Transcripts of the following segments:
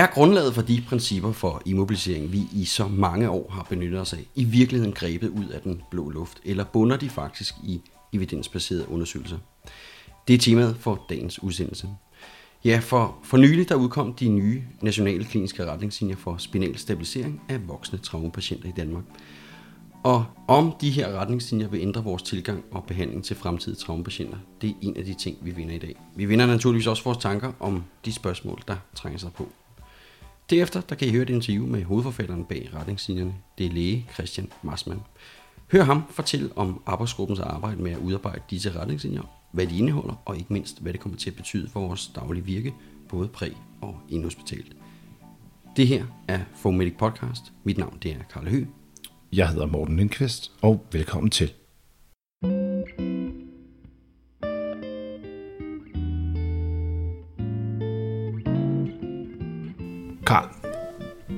Er grundlaget for de principper for immobilisering, vi i så mange år har benyttet os af, i virkeligheden grebet ud af den blå luft, eller bunder de faktisk i evidensbaserede undersøgelser? Det er temaet for dagens udsendelse. Ja, for, for nylig der udkom de nye nationale kliniske retningslinjer for spinal stabilisering af voksne traumapatienter i Danmark. Og om de her retningslinjer vil ændre vores tilgang og behandling til fremtidige traumapatienter, det er en af de ting, vi vinder i dag. Vi vinder naturligvis også vores tanker om de spørgsmål, der trænger sig på. Derefter der kan I høre et interview med hovedforfatteren bag retningslinjerne. Det er læge Christian Marsmann. Hør ham fortælle om arbejdsgruppens arbejde med at udarbejde disse retningslinjer, hvad de indeholder, og ikke mindst, hvad det kommer til at betyde for vores daglige virke, både præ- og indhospitalt. Det her er Formedic Podcast. Mit navn det er Karl Høgh. Jeg hedder Morten Lindqvist, og velkommen til. Karl,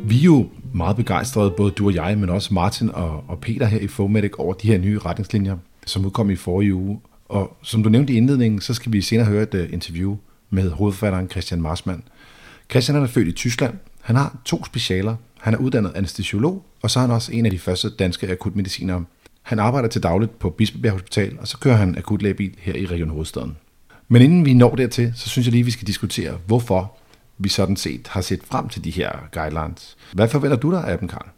vi er jo meget begejstrede, både du og jeg, men også Martin og, og Peter her i Fomedic over de her nye retningslinjer, som udkom i forrige uge. Og som du nævnte i indledningen, så skal vi senere høre et øh, interview med hovedforfatteren Christian Marsmann. Christian er født i Tyskland. Han har to specialer. Han er uddannet anestesiolog, og så er han også en af de første danske akutmedicinere. Han arbejder til dagligt på Bispebjerg Hospital, og så kører han akutlægebil her i Region Hovedstaden. Men inden vi når dertil, så synes jeg lige, at vi skal diskutere, hvorfor vi sådan set har set frem til de her guidelines. Hvad forventer du dig af dem, Karl?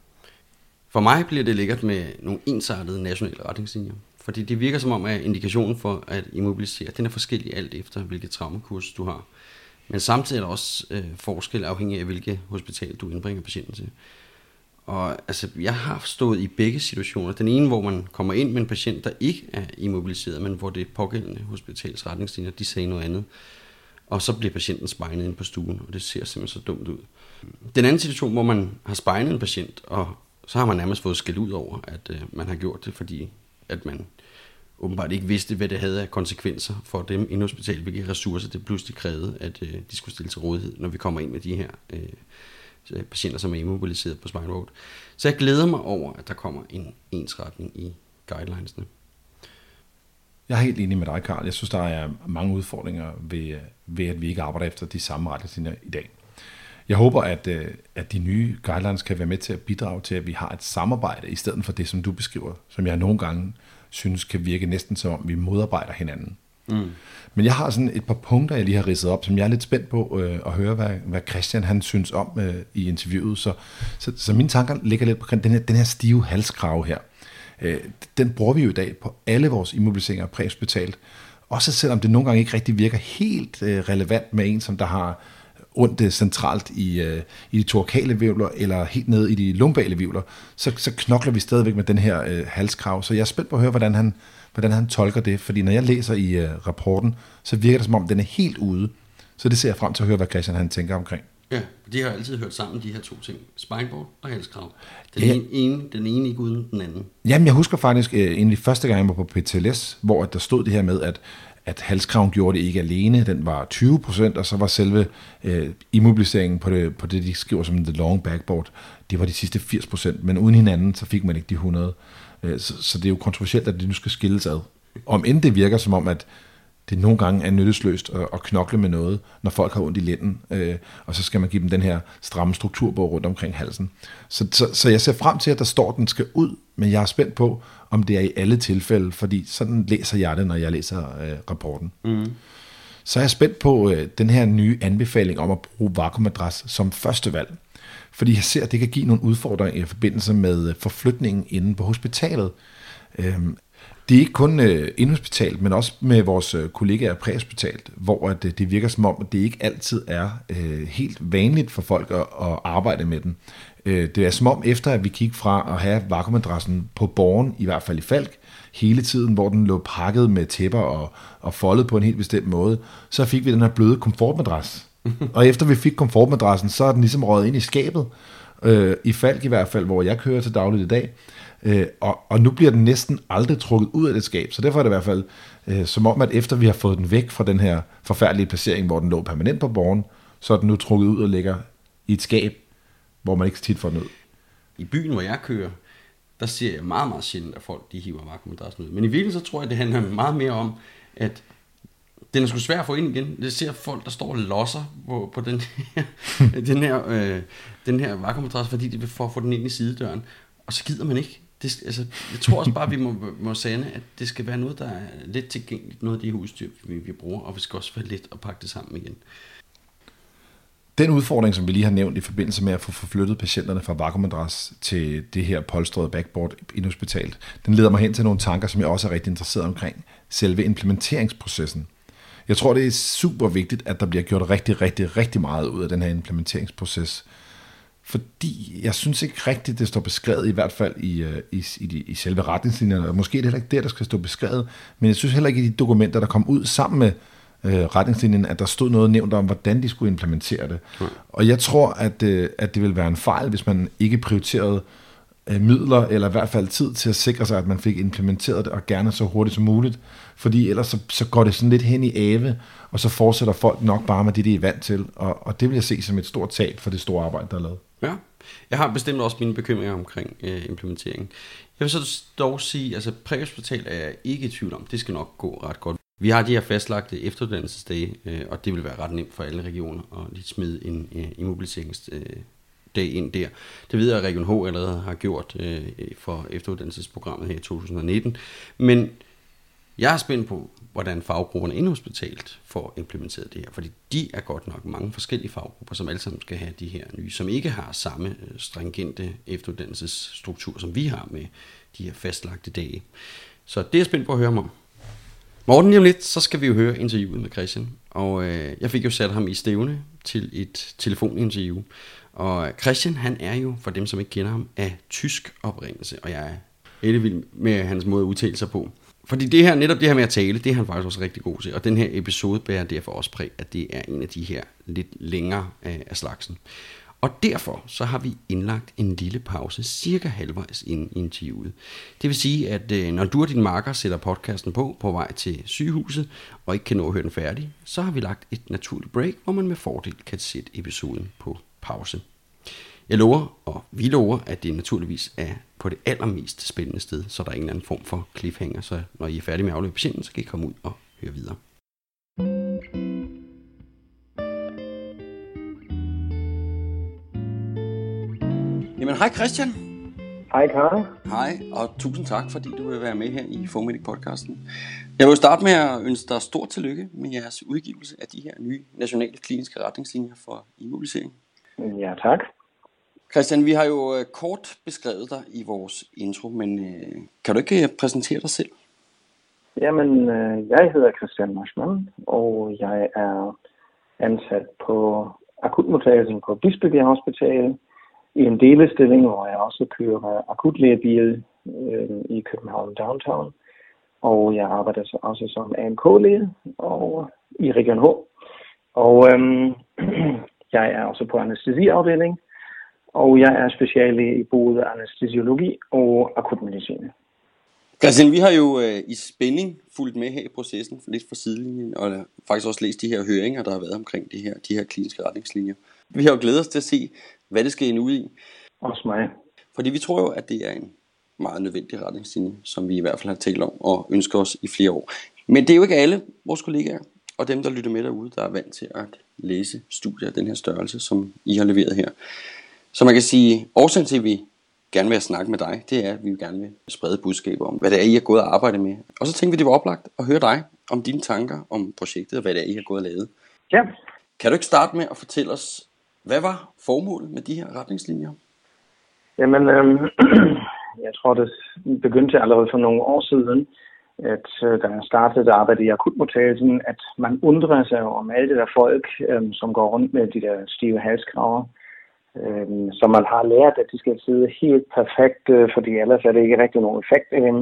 For mig bliver det lækkert med nogle ensartede nationale retningslinjer. Fordi det virker som om, at indikationen for at immobilisere, den er forskellig alt efter, hvilket traumakurs du har. Men samtidig er der også øh, forskel afhængig af, hvilket hospital du indbringer patienten til. Og altså, jeg har stået i begge situationer. Den ene, hvor man kommer ind med en patient, der ikke er immobiliseret, men hvor det pågældende hospitals retningslinjer, de sagde noget andet. Og så bliver patienten spejlet ind på stuen, og det ser simpelthen så dumt ud. Den anden situation, hvor man har spejlet en patient, og så har man nærmest fået skæld ud over, at øh, man har gjort det, fordi at man åbenbart ikke vidste, hvad det havde af konsekvenser for dem i hospital, hvilke ressourcer det pludselig krævede, at øh, de skulle stille til rådighed, når vi kommer ind med de her øh, patienter, som er immobiliseret på spinal road. Så jeg glæder mig over, at der kommer en ensretning i guidelinesene. Jeg er helt enig med dig, Karl. Jeg synes, der er mange udfordringer ved, ved at vi ikke arbejder efter de samme retningslinjer i dag. Jeg håber, at, øh, at de nye guidelines kan være med til at bidrage til, at vi har et samarbejde, i stedet for det, som du beskriver, som jeg nogle gange synes kan virke næsten som om, vi modarbejder hinanden. Mm. Men jeg har sådan et par punkter, jeg lige har ridset op, som jeg er lidt spændt på øh, at høre, hvad, hvad Christian han synes om øh, i interviewet. Så, så, så mine tanker ligger lidt på den her, den her stive halskrave her. Øh, den bruger vi jo i dag på alle vores immobiliseringer præsbetalt. Også selvom det nogle gange ikke rigtig virker helt øh, relevant med en, som der har ondt øh, centralt i, øh, i de torkale vivler, eller helt ned i de lumbale vivler, så, så knokler vi stadigvæk med den her øh, halskrav. Så jeg er spændt på at høre, hvordan han, hvordan han tolker det, fordi når jeg læser i øh, rapporten, så virker det som om, den er helt ude. Så det ser jeg frem til at høre, hvad Christian han tænker omkring. Ja, de har altid hørt sammen, de her to ting. Spineboard og halskrav. Den, ja. ene, den ene ikke uden den anden. Jamen, jeg husker faktisk øh, de første gange, jeg var på PTLS, hvor der stod det her med, at at halskraven gjorde det ikke alene, den var 20% og så var selve øh, immobiliseringen på det, på det, de skriver som the long backboard, det var de sidste 80% men uden hinanden, så fik man ikke de 100. Øh, så, så det er jo kontroversielt, at det nu skal skilles ad. Om end det virker som om, at det nogle gange er nyttesløst at, at knokle med noget, når folk har ondt i lænden, øh, og så skal man give dem den her stramme strukturbog rundt omkring halsen. Så, så, så jeg ser frem til, at der står, at den skal ud, men jeg er spændt på, om det er i alle tilfælde, fordi sådan læser jeg det, når jeg læser øh, rapporten. Mm. Så er jeg spændt på øh, den her nye anbefaling om at bruge vakuumadras som første valg. Fordi jeg ser, at det kan give nogle udfordringer i forbindelse med øh, forflytningen inde på hospitalet. Øhm, det er ikke kun øh, indhospitalt, men også med vores øh, kollegaer præhospitalt, hvor at, øh, det virker som om, at det ikke altid er øh, helt vanligt for folk at, at arbejde med den. Øh, det er som om, efter at vi kiggede fra at have vakuumadressen på borgen, i hvert fald i Falk, hele tiden, hvor den lå pakket med tæpper og, og foldet på en helt bestemt måde, så fik vi den her bløde komfortmadras. og efter vi fik komfortmadrassen, så er den ligesom røget ind i skabet, øh, i Falk i hvert fald, hvor jeg kører til dagligt i dag. Øh, og, og nu bliver den næsten aldrig trukket ud af det skab, så derfor er det i hvert fald øh, som om, at efter vi har fået den væk fra den her forfærdelige placering, hvor den lå permanent på borgen, så er den nu trukket ud og ligger i et skab, hvor man ikke tit får den ud. I byen, hvor jeg kører, der ser jeg meget, meget sjældent, at folk de hiver vakuumadressen ud. Men i virkeligheden så tror jeg, det handler meget mere om, at Den er sgu svær at få ind igen. Det ser folk, der står og losser på, på den her, den her, øh, den her vakuummadras, fordi de vil for at få den ind i sidedøren. Og så gider man ikke. Det, altså, jeg tror også bare, vi må, må sande, at det skal være noget, der er lidt tilgængeligt, noget af de husdyr, vi, vi bruger, og vi skal også være lidt og pakke det sammen igen. Den udfordring, som vi lige har nævnt i forbindelse med at få forflyttet patienterne fra vakuumadras til det her polstrede backboard i hospitalet, den leder mig hen til nogle tanker, som jeg også er rigtig interesseret omkring. Selve implementeringsprocessen. Jeg tror, det er super vigtigt, at der bliver gjort rigtig, rigtig, rigtig meget ud af den her implementeringsproces. Fordi jeg synes ikke rigtigt, det står beskrevet, i hvert fald i, øh, i, i, i selve retningslinjerne, og måske er det heller ikke der, der skal stå beskrevet, men jeg synes heller ikke i de dokumenter, der kom ud sammen med øh, retningslinjen, at der stod noget nævnt om, hvordan de skulle implementere det. Mm. Og jeg tror, at, øh, at det vil være en fejl, hvis man ikke prioriterede øh, midler, eller i hvert fald tid til at sikre sig, at man fik implementeret det, og gerne så hurtigt som muligt. Fordi ellers så, så går det sådan lidt hen i ave, og så fortsætter folk nok bare med det, de er vant til. Og, og det vil jeg se som et stort tab for det store arbejde, der er lavet. Ja, jeg har bestemt også mine bekymringer omkring øh, implementeringen. Jeg vil så dog sige, altså præhospital er jeg ikke i tvivl om, det skal nok gå ret godt. Vi har de her fastlagte efteruddannelsesdage, øh, og det vil være ret nemt for alle regioner at lige smide en øh, immobiliseringsdag øh, ind der. Det ved jeg, at Region H allerede har gjort øh, for efteruddannelsesprogrammet her i 2019. Men jeg er spændt på, hvordan faggrupperne indhospitalt får implementeret det her, fordi de er godt nok mange forskellige faggrupper, som alle sammen skal have de her nye, som ikke har samme øh, stringente efteruddannelsesstruktur, som vi har med de her fastlagte dage. Så det er jeg spændt på at høre om. Morten, lige om lidt, så skal vi jo høre interviewet med Christian. Og øh, jeg fik jo sat ham i stævne til et telefoninterview. Og Christian, han er jo, for dem som ikke kender ham, af tysk oprindelse. Og jeg er helt vild med hans måde at udtale sig på. Fordi det her, netop det her med at tale, det er han faktisk også rigtig god til. Og den her episode bærer derfor også præg, at det er en af de her lidt længere øh, af slagsen. Og derfor så har vi indlagt en lille pause, cirka halvvejs ind i interviewet. Det vil sige, at øh, når du og din marker sætter podcasten på på vej til sygehuset, og ikke kan nå at høre den færdig, så har vi lagt et naturligt break, hvor man med fordel kan sætte episoden på pause. Jeg lover, og vi lover, at det naturligvis er på det allermest spændende sted, så der er ingen anden form for cliffhanger, så når I er færdige med at afløbe patienten, så kan I komme ud og høre videre. Jamen hej Christian. Hej Karl. Hej, og tusind tak, fordi du vil være med her i Formedic podcasten. Jeg vil starte med at ønske dig stort tillykke med jeres udgivelse af de her nye nationale kliniske retningslinjer for immobilisering. Ja, tak. Christian, vi har jo øh, kort beskrevet dig i vores intro, men øh, kan du ikke øh, præsentere dig selv? Jamen, øh, jeg hedder Christian Marschmann, og jeg er ansat på akutmodtagelsen på Bispebjerg Hospital i en delestilling, hvor jeg også kører akutlægebil øh, i København Downtown. Og jeg arbejder så også som AMK-læge og i Region H. Og øhm, jeg er også på anestesiafdeling, og jeg er speciallæge i både anestesiologi og akutmedicin. Christian, vi har jo øh, i spænding fulgt med her i processen, lidt fra sidelinjen, og faktisk også læst de her høringer, der har været omkring de her, de her kliniske retningslinjer. Vi har jo glædet os til at se, hvad det skal ende ud i. Også mig. Fordi vi tror jo, at det er en meget nødvendig retningslinje, som vi i hvert fald har talt om og ønsker os i flere år. Men det er jo ikke alle vores kollegaer og dem, der lytter med derude, der er vant til at læse studier af den her størrelse, som I har leveret her. Så man kan sige, årsagen til, at vi gerne vil snakke med dig, det er, at vi gerne vil sprede budskaber om, hvad det er, I har gået og arbejdet med. Og så tænkte vi, det var oplagt at høre dig om dine tanker om projektet, og hvad det er, I har gået og lavet. Ja. Kan du ikke starte med at fortælle os, hvad var formålet med de her retningslinjer? Jamen, øhm, jeg tror, det begyndte allerede for nogle år siden, at øh, da jeg startede at arbejde i akutmodtagelsen, at man undrer sig om alle de der folk, øhm, som går rundt med de der stive halskraver, øhm, som man har lært, at de skal sidde helt perfekt, øh, fordi ellers er det ikke rigtig nogen effekt af dem.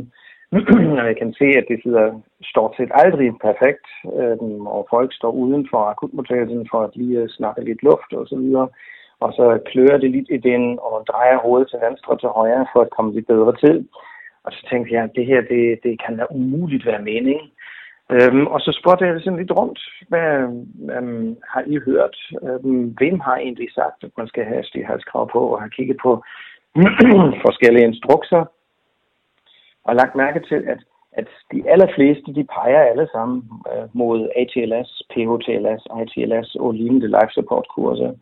Og jeg kan se, at de sidder stort set aldrig perfekt, øhm, og folk står uden for akutmodtagelsen for at lige øh, snakke lidt luft og så videre. Og så klør det lidt i den, og man drejer hovedet til venstre og til højre for at komme lidt bedre til. Og så tænkte jeg, at det her, det, det kan da umuligt være meningen. Øhm, og så spurgte jeg sådan lidt rundt, hvad øhm, har I hørt? Øhm, hvem har egentlig sagt, at man skal have stighalskrav på, og har kigget på forskellige instrukser, og lagt mærke til, at at de allerfleste, de peger alle sammen øh, mod ATLS, PHTLS, ITLS og lignende life support kurser.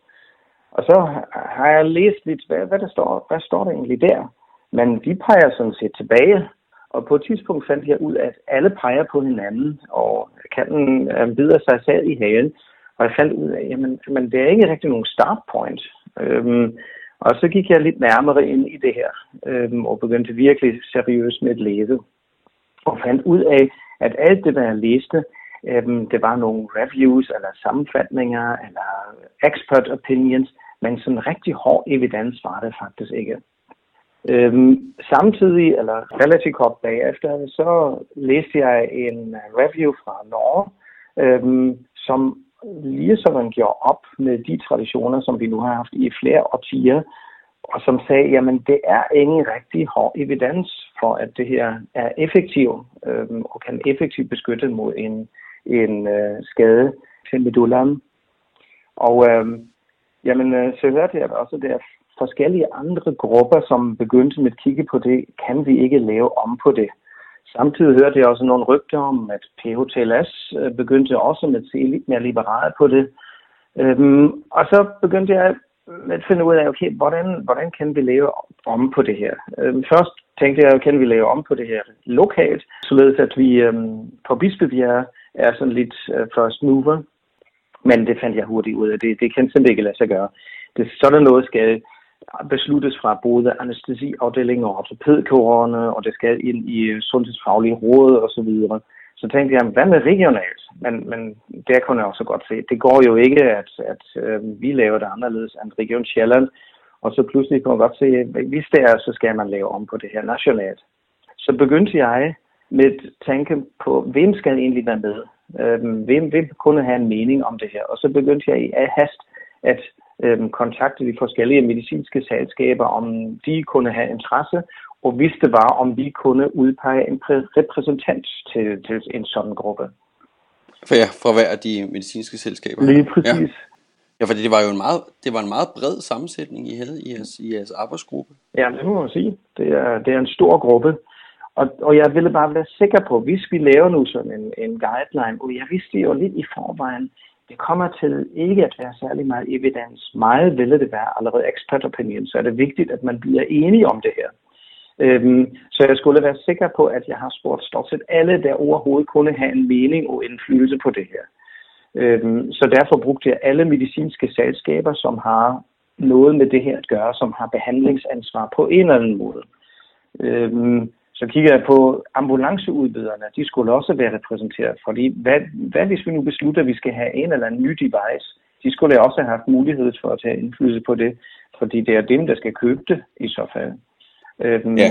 Og så har jeg læst lidt, hvad, hvad, der står, hvad står der egentlig der? Men de peger sådan set tilbage, og på et tidspunkt fandt jeg ud af, at alle peger på hinanden, og katten øh, bider sig sad i hagen. Og jeg fandt ud af, jamen, men det er ikke rigtig nogen start point. Øhm, og så gik jeg lidt nærmere ind i det her, øhm, og begyndte virkelig seriøst med at læse. Og fandt ud af, at alt det, der jeg læste, øhm, det var nogle reviews, eller sammenfatninger, eller expert opinions, men sådan rigtig hård evidens var det faktisk ikke. Øhm, samtidig, eller relativt kort bagefter, så læste jeg en øh, review fra Norge, øhm, som lige så man gjorde op med de traditioner, som vi nu har haft i flere årtier, og som sagde, jamen det er ingen rigtig hård evidens for, at det her er effektivt øhm, og kan effektivt beskytte mod en, en øh, skade til medullen. Og øhm, jamen, øh, så hørte jeg også, der forskellige andre grupper, som begyndte med at kigge på det, kan vi ikke lave om på det. Samtidig hørte jeg også nogle rygter om, at PHTLS øh, begyndte også med at se lidt mere liberalt på det. Øhm, og så begyndte jeg at finde ud af, okay, hvordan, hvordan kan vi lave om på det her? Øhm, først tænkte jeg, kan vi lave om på det her lokalt, således at vi øhm, på Bispebjerg er sådan lidt uh, first mover. Men det fandt jeg hurtigt ud af. Det, det kan simpelthen ikke lade sig gøre. Det, sådan noget skal besluttes fra både anestesiafdelingen og ortopædkårene, og det skal ind i øh, sundhedsfaglige råd og så videre. Så tænkte jeg, hvad med regionalt? Men, men der kunne jeg også godt se, det går jo ikke, at, at øh, vi laver det anderledes end Region Sjælland. Og så pludselig kunne jeg godt se, at hvis det er, så skal man lave om på det her nationalt. Så begyndte jeg med at tænke på, hvem skal egentlig være med? Øh, hvem, hvem kunne have en mening om det her? Og så begyndte jeg i hast at øh, kontakte de forskellige medicinske selskaber, om de kunne have interesse, og hvis det var, om vi kunne udpege en repræsentant til, til en sådan gruppe. For ja, fra hver af de medicinske selskaber. Lige præcis. Ja. Ja, fordi det var jo en meget, det var en meget bred sammensætning, I havde i jeres, i jeres arbejdsgruppe. Ja, det må man sige. Det er, det er en stor gruppe. Og, og jeg ville bare være sikker på, hvis vi laver nu sådan en, en guideline, og jeg vidste jo lidt i forvejen, det kommer til ikke at være særlig meget evidens. Meget ville det være allerede expert opinion, så er det vigtigt, at man bliver enige om det her. Øhm, så jeg skulle være sikker på, at jeg har spurgt stort set alle, der overhovedet kunne have en mening og indflydelse på det her. Øhm, så derfor brugte jeg alle medicinske selskaber, som har noget med det her at gøre, som har behandlingsansvar på en eller anden måde. Øhm, så kigger jeg på ambulanceudbyderne. De skulle også være repræsenteret, fordi hvad, hvad hvis vi nu beslutter, at vi skal have en eller anden ny device? De skulle også have haft mulighed for at tage indflydelse på det, fordi det er dem, der skal købe det i så fald. Øhm, ja.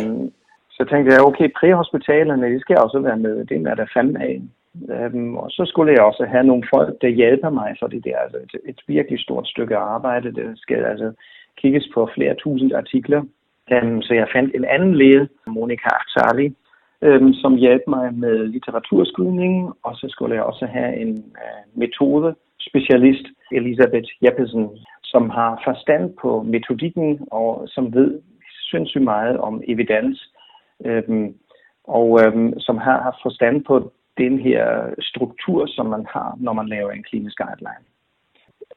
Så tænkte jeg, okay, præhospitalerne, de skal også være med. Det er der fandme af. Øhm, og så skulle jeg også have nogle folk, der hjælper mig, fordi det er altså et, et virkelig stort stykke arbejde. Det skal altså kigges på flere tusind artikler. Um, så jeg fandt en anden læge, Monika Aftali, um, øhm, som hjalp mig med litteraturskrivning, og så skulle jeg også have en uh, metode specialist, Elisabeth Jeppesen, som har forstand på metodikken og som ved sindssygt meget om evidens, øhm, og øhm, som har haft forstand på den her struktur, som man har, når man laver en klinisk guideline.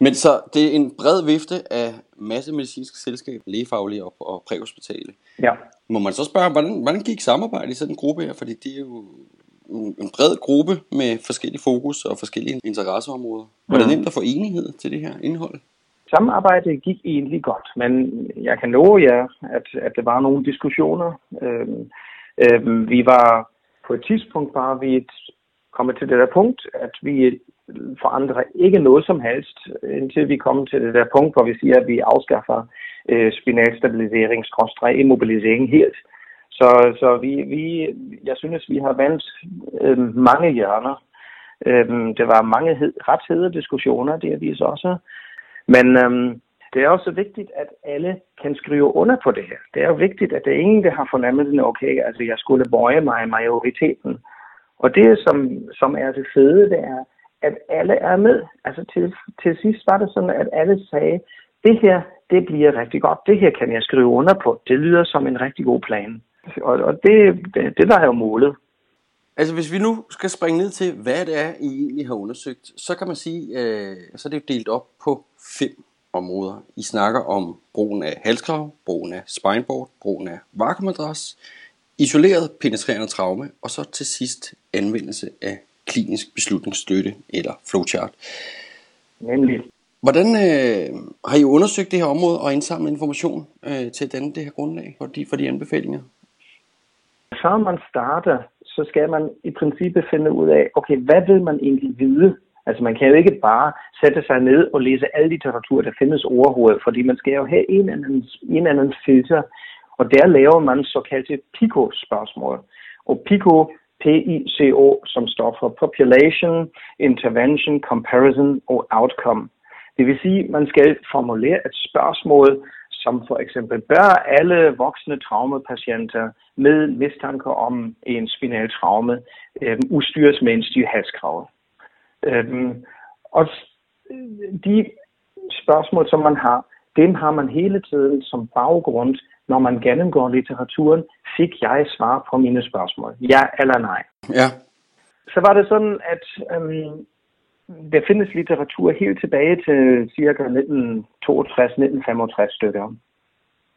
Men så det er en bred vifte af masse medicinske selskaber, lægefaglige og, og præhospitale. Ja. Må man så spørge, hvordan, hvordan gik samarbejdet i sådan en gruppe her? Fordi det er jo en, bred gruppe med forskellige fokus og forskellige interesseområder. Var det mm. nemt at få enighed til det her indhold? Samarbejdet gik egentlig godt, men jeg kan love jer, at, at der var nogle diskussioner. Øhm, øhm, vi var på et tidspunkt bare ved et kommet til det der punkt, at vi forandrer ikke noget som helst, indtil vi kommer til det der punkt, hvor vi siger, at vi afskaffer øh, spinalstabilisering, skråstrej, immobilisering helt. Så, så vi, vi, jeg synes, vi har vandt øh, mange hjørner. Øh, det var mange hed, ret hede diskussioner, det er vi også. Men øh, det er også vigtigt, at alle kan skrive under på det her. Det er jo vigtigt, at det er ingen, der har fornemmelsen, okay, altså jeg skulle bøje mig i majoriteten. Og det, som, som er det fede, det er, at alle er med. Altså til, til sidst var det sådan, at alle sagde, det her, det bliver rigtig godt. Det her kan jeg skrive under på. Det lyder som en rigtig god plan. Og, og det, det, det var jo målet. Altså hvis vi nu skal springe ned til, hvad det er, I egentlig har undersøgt, så kan man sige, øh, så er det jo delt op på fem områder. I snakker om brugen af halskrav, brugen af spineboard, brugen af vakuumadras, isoleret penetrerende traume, og så til sidst anvendelse af klinisk beslutningsstøtte eller flowchart. Nemlig. Hvordan øh, har I undersøgt det her område og indsamlet information øh, til at danne det her grundlag for de, for de anbefalinger? Før man starter, så skal man i princippet finde ud af, okay, hvad vil man egentlig vide? Altså man kan jo ikke bare sætte sig ned og læse al litteratur, der findes overhovedet, fordi man skal jo have en eller anden, en anden filter, og der laver man såkaldte PICO-spørgsmål. Og PICO, PICO som står for Population, Intervention, Comparison og Outcome. Det vil sige, at man skal formulere et spørgsmål, som for eksempel bør alle voksne traumepatienter med mistanke om en spinal traume øh, udstyres med en styrhalskrav. Øhm, og øh, de spørgsmål, som man har, dem har man hele tiden som baggrund, når man gennemgår litteraturen, fik jeg svar på mine spørgsmål. Ja eller nej. Ja. Så var det sådan, at øhm, der findes litteratur helt tilbage til cirka 1962-1965 stykker.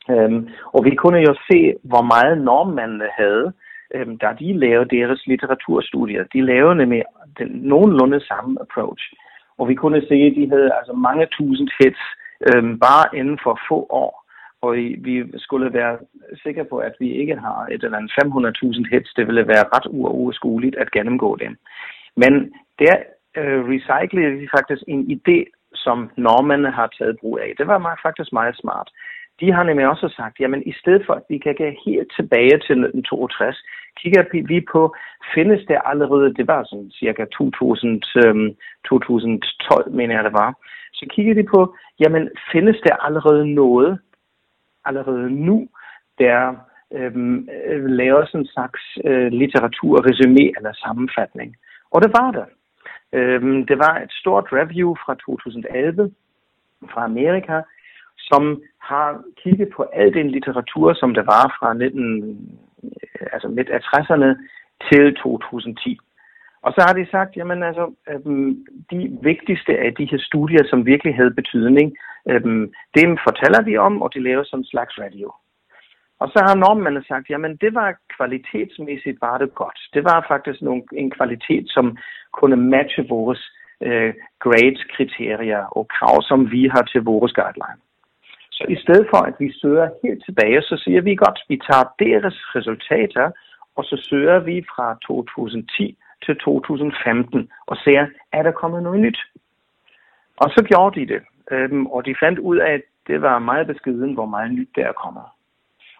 Øhm, og vi kunne jo se, hvor meget normandene havde, øhm, da de lavede deres litteraturstudier. De lavede nemlig den nogenlunde samme approach. Og vi kunne se, at de havde altså mange tusind hits øhm, bare inden for få år. Og vi skulle være sikre på, at vi ikke har et eller andet 500.000 hits. Det ville være ret uoverskueligt at gennemgå dem. Men der øh, recyclede vi faktisk en idé, som normerne har taget brug af. Det var meget, faktisk meget smart. De har nemlig også sagt, jamen i stedet for, at vi kan gå helt tilbage til 1962, kigger vi på, findes der allerede, det var sådan cirka 2000, øhm, 2012, mener jeg det var, så kigger de på, jamen findes der allerede noget, allerede nu, der øhm, øh, laver sådan en slags øh, litteraturresumé eller sammenfatning. Og det var det. Øhm, det var et stort review fra 2011 fra Amerika, som har kigget på al den litteratur, som der var fra 19, altså midt af 60'erne til 2010. Og så har de sagt, jamen altså, øhm, de vigtigste af de her studier, som virkelig havde betydning, øhm, dem fortæller vi om, og de laver som slags radio. Og så har normanden sagt, jamen det var kvalitetsmæssigt var det godt. Det var faktisk nogle, en kvalitet, som kunne matche vores øh, grades-kriterier og krav, som vi har til vores guideline. Så i stedet for, at vi søger helt tilbage, så siger vi godt, vi tager deres resultater, og så søger vi fra 2010 til 2015 og ser, er der kommet noget nyt? Og så gjorde de det, øhm, og de fandt ud af, at det var meget beskeden, hvor meget nyt der kommer.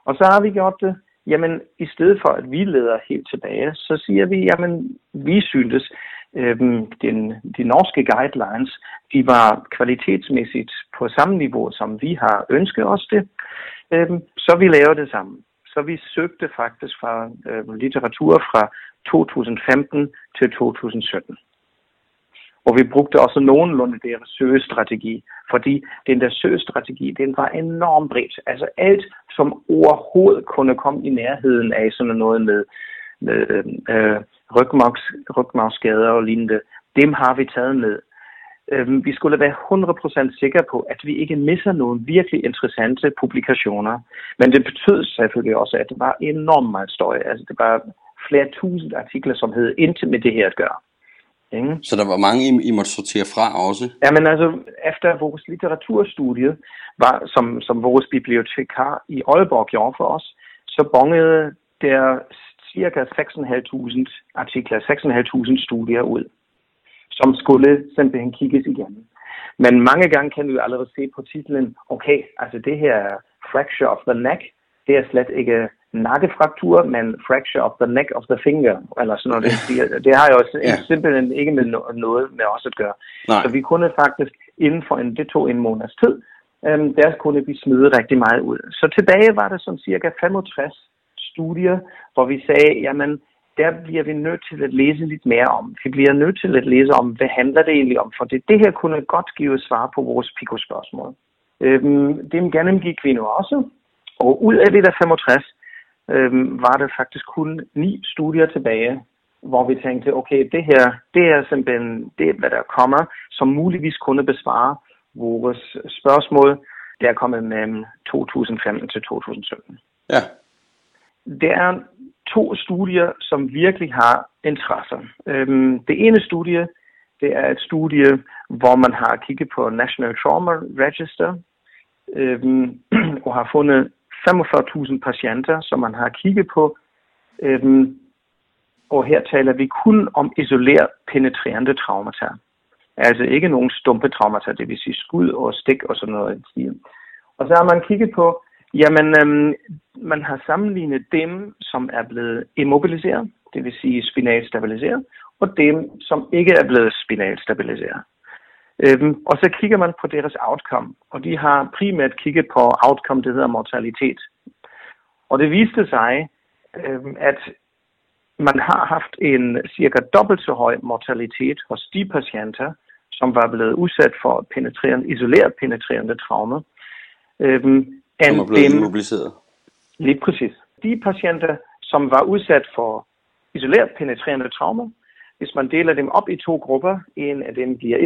Og så har vi gjort det, jamen i stedet for, at vi leder helt tilbage, så siger vi, jamen vi syntes, øhm, den, de norske guidelines, de var kvalitetsmæssigt på samme niveau, som vi har ønsket os det. Øhm, så vi laver det samme. Så vi søgte faktisk fra øh, litteratur fra 2015 til 2017. Og vi brugte også nogenlunde deres søgestrategi, fordi den der søgestrategi, den var enormt bredt. Altså alt, som overhovedet kunne komme i nærheden af sådan noget med, med øh, øh rygmarks, rygmarksskader og lignende, dem har vi taget med. Øh, vi skulle være 100% sikre på, at vi ikke misser nogle virkelig interessante publikationer. Men det betød selvfølgelig også, at det var enormt meget støj. Altså det var flere tusind artikler, som havde intet med det her at gøre. Ikke? Så der var mange, I, I måtte sortere fra også? Ja, men altså, efter vores litteraturstudie, var, som, som vores bibliotekar i Aalborg gjorde for os, så bongede der cirka 6.500 artikler, 6.500 studier ud, som skulle simpelthen kigges igennem. Men mange gange kan vi jo allerede se på titlen, okay, altså det her fracture of the neck, det er slet ikke nakkefraktur, men fracture of the neck of the finger, eller sådan noget. Det, det har jo ja. simpelthen ikke med noget med os at gøre. Nej. Så vi kunne faktisk inden for en, det tog en måneds tid, øhm, der kunne vi smide rigtig meget ud. Så tilbage var det sådan cirka 65 studier, hvor vi sagde, jamen, der bliver vi nødt til at læse lidt mere om. Vi bliver nødt til at læse om, hvad handler det egentlig om, for det, det her kunne godt give svar på vores PICO-spørgsmål. Øhm, det gennemgik vi nu også, og ud af det der 65, øhm, var der faktisk kun ni studier tilbage, hvor vi tænkte, okay, det her, det er simpelthen det, hvad der kommer, som muligvis kunne besvare vores spørgsmål, der er kommet mellem 2015 til 2017. Ja. Der er to studier, som virkelig har interesse. Øhm, det ene studie, det er et studie, hvor man har kigget på National Trauma Register, øhm, og har fundet 45.000 patienter, som man har kigget på. Øhm, og her taler vi kun om isoleret penetrerende traumata. Altså ikke nogen stumpe traumata, det vil sige skud og stik og sådan noget. Og så har man kigget på, jamen øhm, man har sammenlignet dem, som er blevet immobiliseret, det vil sige spinalt stabiliseret, og dem, som ikke er blevet spinalt stabiliseret. Øhm, og så kigger man på deres outcome, og de har primært kigget på outcome, det hedder mortalitet. Og det viste sig, øhm, at man har haft en cirka dobbelt så høj mortalitet hos de patienter, som var blevet udsat for penetrerende, isoleret penetrerende traume. Øhm, som er blevet dem, immobiliseret. Lige præcis. De patienter, som var udsat for isoleret penetrerende traume, hvis man deler dem op i to grupper, en af dem bliver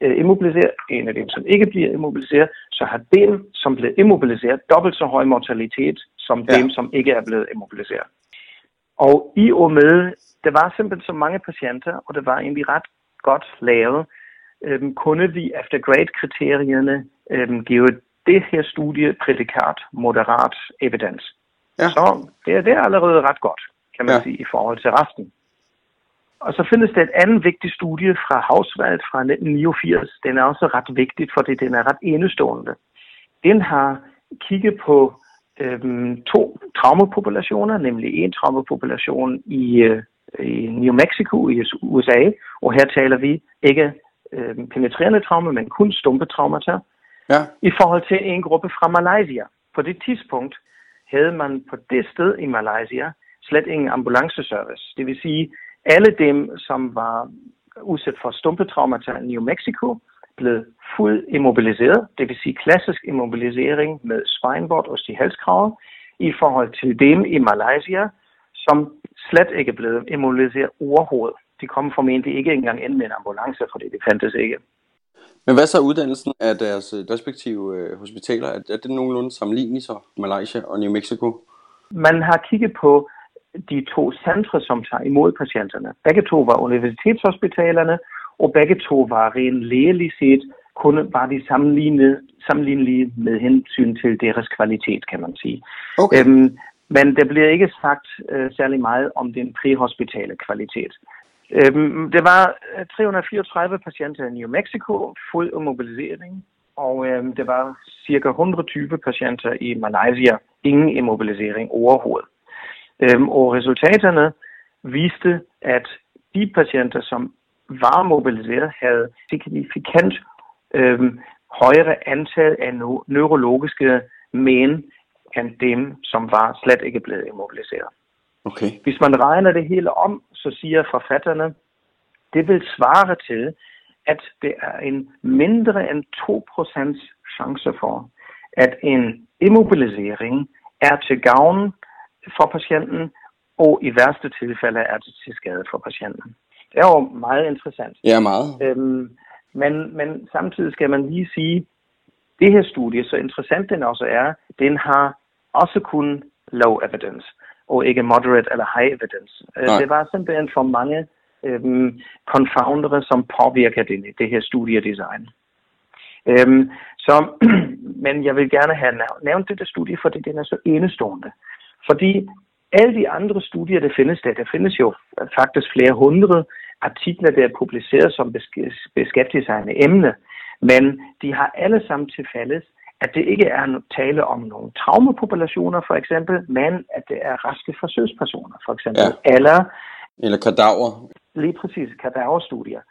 øh, immobiliseret, en af dem, som ikke bliver immobiliseret, så har dem, som bliver immobiliseret, dobbelt så høj mortalitet, som ja. dem, som ikke er blevet immobiliseret. Og i og med, der var simpelthen så mange patienter, og det var egentlig ret godt lavet, øhm, kunne vi efter grade-kriterierne øhm, give det her studie prædikat moderat evidens. Ja. Så det, er, det er allerede ret godt, kan man ja. sige, i forhold til resten. Og så findes der et andet vigtigt studie fra Hauswald fra 1989. Den er også ret vigtigt, fordi den er ret enestående. Den har kigget på øhm, to traumapopulationer, nemlig en traumapopulation i, øh, i New Mexico i USA, og her taler vi ikke øh, penetrerende traume, men kun stumpe traumata, ja. i forhold til en gruppe fra Malaysia. På det tidspunkt havde man på det sted i Malaysia slet ingen ambulanceservice. Det vil sige, alle dem, som var udsat for stumpetraumata i New Mexico, blev fuldt immobiliseret, det vil sige klassisk immobilisering med spineboard og halskrave, i forhold til dem i Malaysia, som slet ikke blev immobiliseret overhovedet. De kom formentlig ikke engang ind med en ambulance, fordi det fandtes ikke. Men hvad så uddannelsen af deres øh, respektive øh, hospitaler? Er det nogenlunde sammenligneligt så, Malaysia og New Mexico? Man har kigget på de to centre, som tager imod patienterne. Begge to var universitetshospitalerne, og begge to var rent lægeligt set, kun var de sammenlignelige med hensyn til deres kvalitet, kan man sige. Okay. Øhm, men der bliver ikke sagt øh, særlig meget om den præhospitale kvalitet. Øhm, det var øh, 334 patienter i New Mexico, fuld immobilisering, og øhm, det var cirka 120 patienter i Malaysia, ingen immobilisering overhovedet. Øhm, og resultaterne viste, at de patienter, som var mobiliseret, havde signifikant øhm, højere antal af neurologiske men end dem, som var slet ikke blevet immobiliseret. Okay. Hvis man regner det hele om, så siger forfatterne, det vil svare til, at det er en mindre end 2% chance for, at en immobilisering er til gavn for patienten, og i værste tilfælde er det til skade for patienten. Det er jo meget interessant. Ja, meget. Øhm, men, men samtidig skal man lige sige, det her studie, så interessant den også er, den har også kun low evidence, og ikke moderate eller high evidence. Øh, Nej. Det var simpelthen for mange øhm, confoundere, som påvirker det, det her studiedesign. Øhm, så, men jeg vil gerne have nævnt dette studie, fordi den er så enestående. Fordi alle de andre studier, der findes der, der findes jo faktisk flere hundrede artikler, der er publiceret, som beskæftiger sig med emne, men de har alle sammen til fælles, at det ikke er tale om nogle traumapopulationer, for eksempel, men at det er raske forsøgspersoner, for eksempel, ja. eller... Eller kadaver. Lige præcis, kadaverstudier.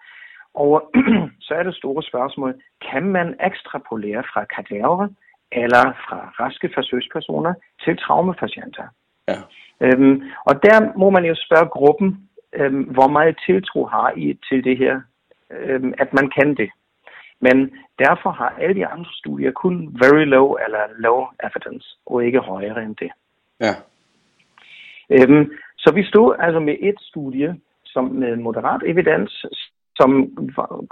Og så er det store spørgsmål, kan man ekstrapolere fra kadaver eller fra raske forsøgspersoner til traumapatienter? Ja. Øhm, og der må man jo spørge gruppen, øhm, hvor meget tiltro har I til det her, øhm, at man kan det. Men derfor har alle de andre studier kun very low eller low evidence, og ikke højere end det. Ja. Øhm, så vi stod altså med et studie, som med moderat evidens, som,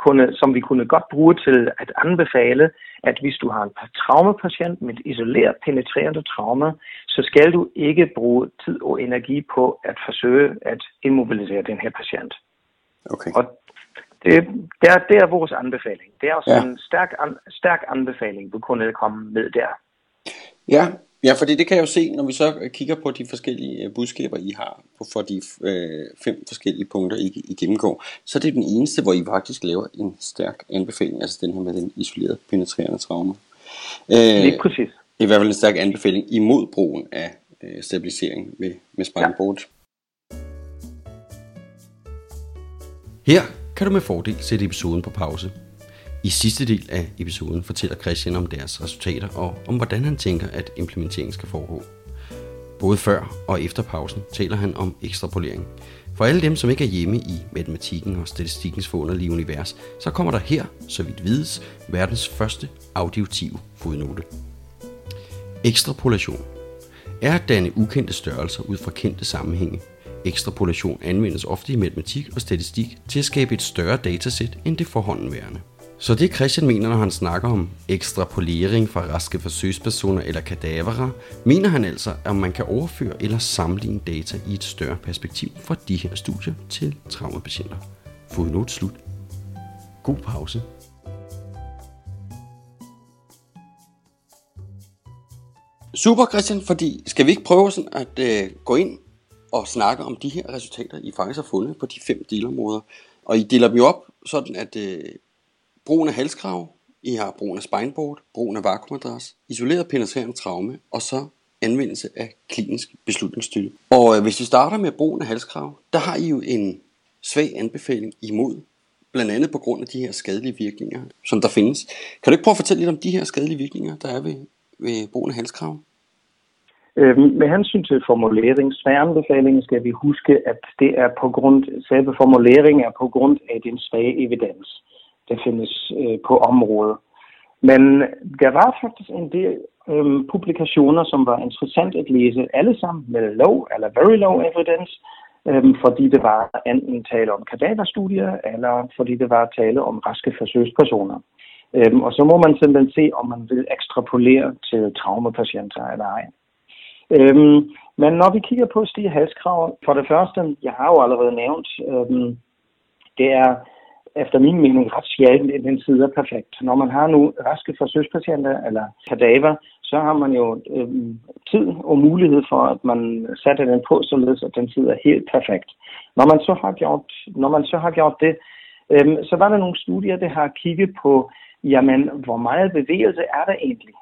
kunne, som vi kunne godt bruge til at anbefale, at hvis du har en traumapatient med et isoleret penetrerende trauma, så skal du ikke bruge tid og energi på at forsøge at immobilisere den her patient. Okay. Og det, det, er, det er vores anbefaling. Det er også ja. en stærk, an, stærk anbefaling, du kunne komme med der. Ja, Ja, fordi det kan jeg jo se, når vi så kigger på de forskellige øh, budskaber, I har for de øh, fem forskellige punkter, I, I gennemgår, så er det den eneste, hvor I faktisk laver en stærk anbefaling, altså den her med den isolerede penetrerende traume. Øh, Lige præcis. I hvert fald en stærk anbefaling imod brugen af øh, stabilisering med, med spineboard. Ja. Her kan du med fordel sætte episoden på pause i sidste del af episoden fortæller Christian om deres resultater og om hvordan han tænker, at implementeringen skal foregå. Både før og efter pausen taler han om ekstrapolering. For alle dem, som ikke er hjemme i matematikken og statistikkens forunderlige univers, så kommer der her, så vidt vides, verdens første auditive fodnote. Ekstrapolation er at danne ukendte størrelser ud fra kendte sammenhænge. Ekstrapolation anvendes ofte i matematik og statistik til at skabe et større datasæt end det forhåndenværende. Så det Christian mener, når han snakker om ekstrapolering fra raske forsøgspersoner eller kadavere, mener han altså, at man kan overføre eller sammenligne data i et større perspektiv fra de her studier til traumapatienter. Fodnote slut. God pause. Super Christian, fordi skal vi ikke prøve sådan at øh, gå ind og snakke om de her resultater, I faktisk har fundet på de fem delområder. Og I deler dem jo op sådan, at øh, brugen af halskrav, I har brugen af spineboard, brugen af vakuumadras, isoleret penetrerende traume, og så anvendelse af klinisk beslutningsstøtte. Og øh, hvis vi starter med brugen af halskrav, der har I jo en svag anbefaling imod, blandt andet på grund af de her skadelige virkninger, som der findes. Kan du ikke prøve at fortælle lidt om de her skadelige virkninger, der er ved, ved brugen af halskrav? Øh, med hensyn til formulering, skal vi huske, at det er på grund, selve formuleringen er på grund af den svage evidens der findes øh, på området. Men der var faktisk en del øhm, publikationer, som var interessant at læse, alle sammen med low eller very low evidence, øhm, fordi det var enten tale om kadaverstudier, eller fordi det var tale om raske forsøgspersoner. Øhm, og så må man simpelthen se, om man vil ekstrapolere til traumapatienter eller ej. Øhm, men når vi kigger på Stig Halskrav, for det første, jeg har jo allerede nævnt, øhm, det er efter min mening ret sjældent, at den side er perfekt. Når man har nu raske forsøgspatienter eller kadaver, så har man jo øhm, tid og mulighed for, at man sætter den på, således at den sidder helt perfekt. Når man så har gjort, når man så har gjort det, øhm, så var der nogle studier, der har kigget på, jamen, hvor meget bevægelse er der egentlig?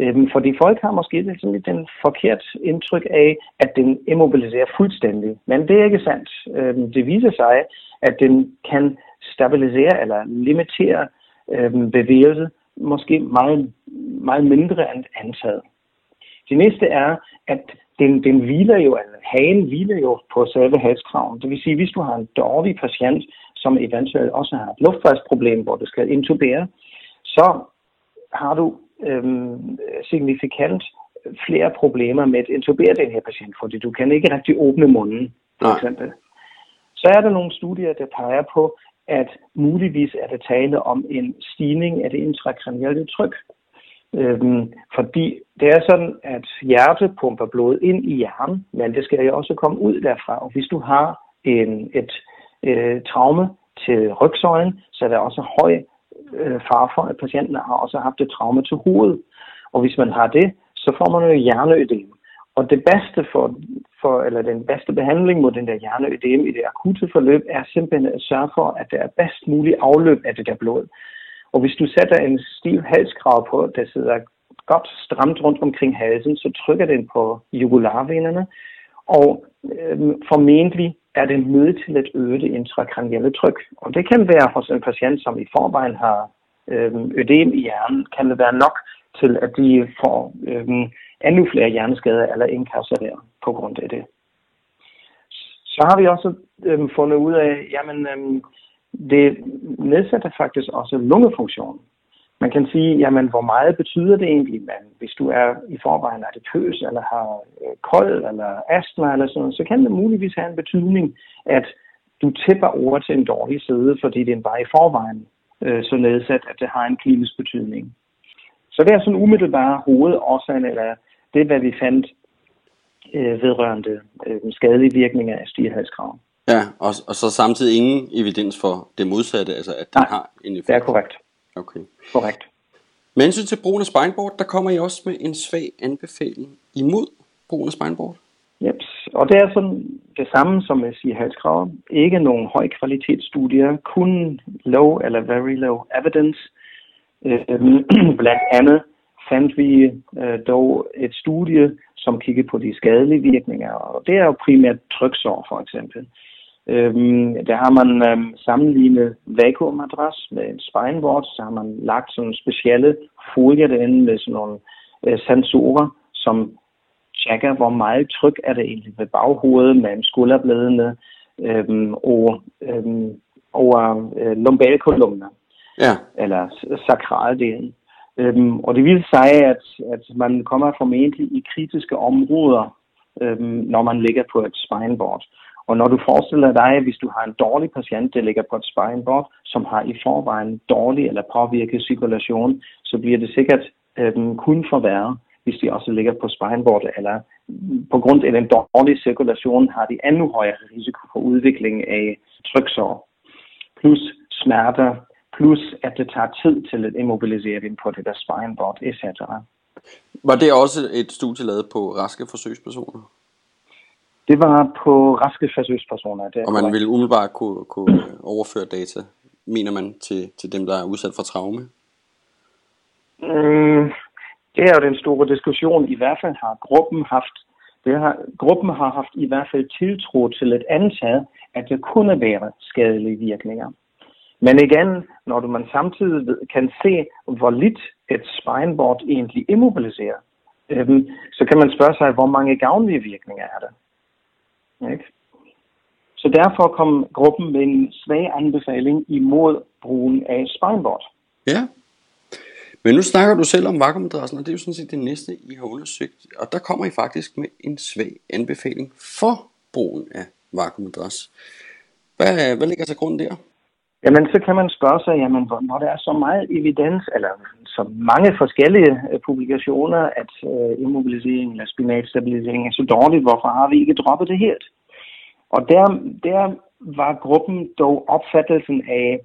Øhm, fordi folk har måske sådan lidt den forkert indtryk af, at den immobiliserer fuldstændig. Men det er ikke sandt. Øhm, det viser sig, at den kan stabilisere eller limitere øh, bevægelse måske meget, meget mindre end antaget. Det næste er, at den, den hviler jo, eller hagen hviler jo på selve halskraven. Det vil sige, hvis du har en dårlig patient, som eventuelt også har et luftvejsproblem, hvor du skal intubere, så har du øhm, signifikant flere problemer med at intubere den her patient, fordi du kan ikke rigtig åbne munden, for eksempel. Så er der nogle studier, der peger på, at muligvis er der tale om en stigning af det intrakranielle tryk. Øhm, fordi det er sådan, at hjertet pumper blod ind i hjernen, men det skal jo også komme ud derfra. Og hvis du har en, et øh, traume til rygsøjen, så er der også høj øh, far for, at patienten har også haft et traume til hovedet. Og hvis man har det, så får man jo hjerneødem. Og det bedste for, for, eller den bedste behandling mod den der hjerneødem i det akutte forløb, er simpelthen at sørge for, at der er bedst mulig afløb af det der blod. Og hvis du sætter en stiv halskrav på, der sidder godt stramt rundt omkring halsen, så trykker den på jugularvenerne, og øh, formentlig er det nødt til at øge det intrakranielle tryk. Og det kan være hos en patient, som i forvejen har øhm, ødem i hjernen, kan det være nok til, at de får øhm, endnu flere hjerneskader eller inkarcereret på grund af det. Så har vi også øhm, fundet ud af, jamen øhm, det nedsætter faktisk også lungefunktionen. Man kan sige, jamen hvor meget betyder det egentlig, men hvis du er i forvejen adipøs, eller har øh, kold, eller astma, eller sådan så kan det muligvis have en betydning, at du tipper over til en dårlig side, fordi den var i forvejen øh, så nedsat, at det har en klinisk betydning. Så det er sådan umiddelbare hovedårsagen, eller det, hvad vi fandt øh, vedrørende øh, skadelige virkninger af stigehalskraven. Ja, og, og så samtidig ingen evidens for det modsatte, altså at det Nej, har en effekt. Det er korrekt. Okay. korrekt. Med hensyn til brugen af spineboard, der kommer I også med en svag anbefaling imod brugen af spineboard. Yep. Og det er sådan det samme som med sige halskrav. Ikke nogen høj kvalitetsstudier, kun low eller very low evidence. Øhm, blandt andet fandt vi øh, dog et studie, som kiggede på de skadelige virkninger, og det er jo primært tryksår for eksempel. Øhm, der har man øhm, sammenlignet vakuummadras med en spineboard, så har man lagt sådan specielle folier derinde med sådan nogle øh, sensorer, som tjekker, hvor meget tryk er det egentlig ved baghovedet med skulderbladene øhm, og øhm, over øh, lumbalkolumner, Ja, eller sakraldelen. Øhm, og det viser sig, at, at man kommer formentlig i kritiske områder, øhm, når man ligger på et spineboard. Og når du forestiller dig, hvis du har en dårlig patient, der ligger på et spineboard, som har i forvejen dårlig eller påvirket cirkulation, så bliver det sikkert øhm, kun forværret, hvis de også ligger på spineboard, eller på grund af den dårlige cirkulation har de endnu højere risiko for udvikling af tryksår, plus smerter, plus at det tager tid til at immobilisere dem på det der spineboard, etc. var det også et studie lavet på raske forsøgspersoner? Det var på raske forsøgspersoner. Det Og man korrekt. vil umiddelbart kunne, kunne overføre data, mener man, til, til dem, der er udsat for traume? Mm, det er jo den store diskussion. I hvert fald har gruppen haft, det har, gruppen har haft i hvert fald tiltro til et antage, at det kunne være skadelige virkninger. Men igen, når du man samtidig kan se, hvor lidt et spineboard egentlig immobiliserer, øhm, så kan man spørge sig, hvor mange gavnlige virkninger er der. Ikke? Så derfor kom gruppen med en svag anbefaling imod brugen af spineboard. Ja. Men nu snakker du selv om vakuummadrassen, og det er jo sådan set det næste, I har undersøgt. Og der kommer I faktisk med en svag anbefaling for brugen af vakuummadras. Hvad, hvad ligger til grund der? Jamen, så kan man spørge sig, jamen, hvor- når der er så meget evidens, eller så mange forskellige øh, publikationer, at øh, immobilisering eller spinalstabilisering er så dårligt, hvorfor har vi ikke droppet det helt? Og der, der var gruppen dog opfattelsen af,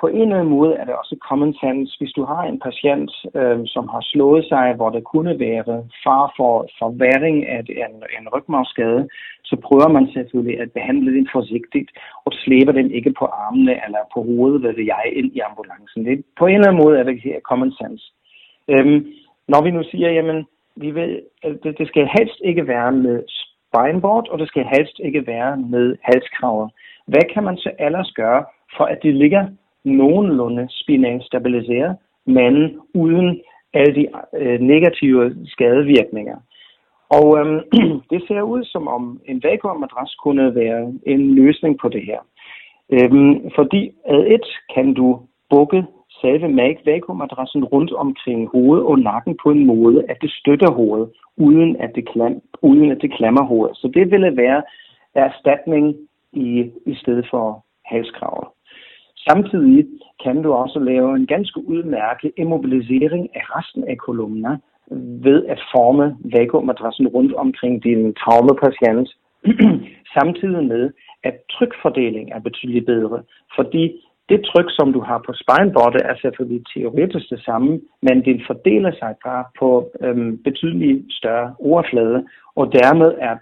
på en eller anden måde er det også common sense, hvis du har en patient, øh, som har slået sig, hvor der kunne være far for forværing af en, en rygmarvsskade, så prøver man selvfølgelig at behandle den forsigtigt og slæber den ikke på armene eller på hovedet, hvad ved jeg, ind i ambulancen. Det, på en eller anden måde er det her common sense. Øhm, når vi nu siger, jamen, vi vil, øh, det, det skal helst ikke være med spineboard, og det skal helst ikke være med halskraver. Hvad kan man så ellers gøre, for at det ligger nogenlunde spinal stabiliseret, men uden alle de øh, negative skadevirkninger? Og øhm, det ser ud som om en vakuummadras kunne være en løsning på det her. Øhm, fordi ad et kan du bukke selve vakuumadressen vakuummadrassen rundt omkring hovedet og nakken på en måde, at det støtter hovedet, uden at det, klam, uden at det klammer hovedet. Så det ville være erstatning i, i stedet for halskravet. Samtidig kan du også lave en ganske udmærket immobilisering af resten af kolumner ved at forme vakuummadrassen rundt omkring din traumapatient, samtidig med, at trykfordeling er betydeligt bedre, fordi det tryk, som du har på spineboardet, er selvfølgelig teoretisk det samme, men den fordeler sig bare på øhm, betydeligt større overflade, og dermed er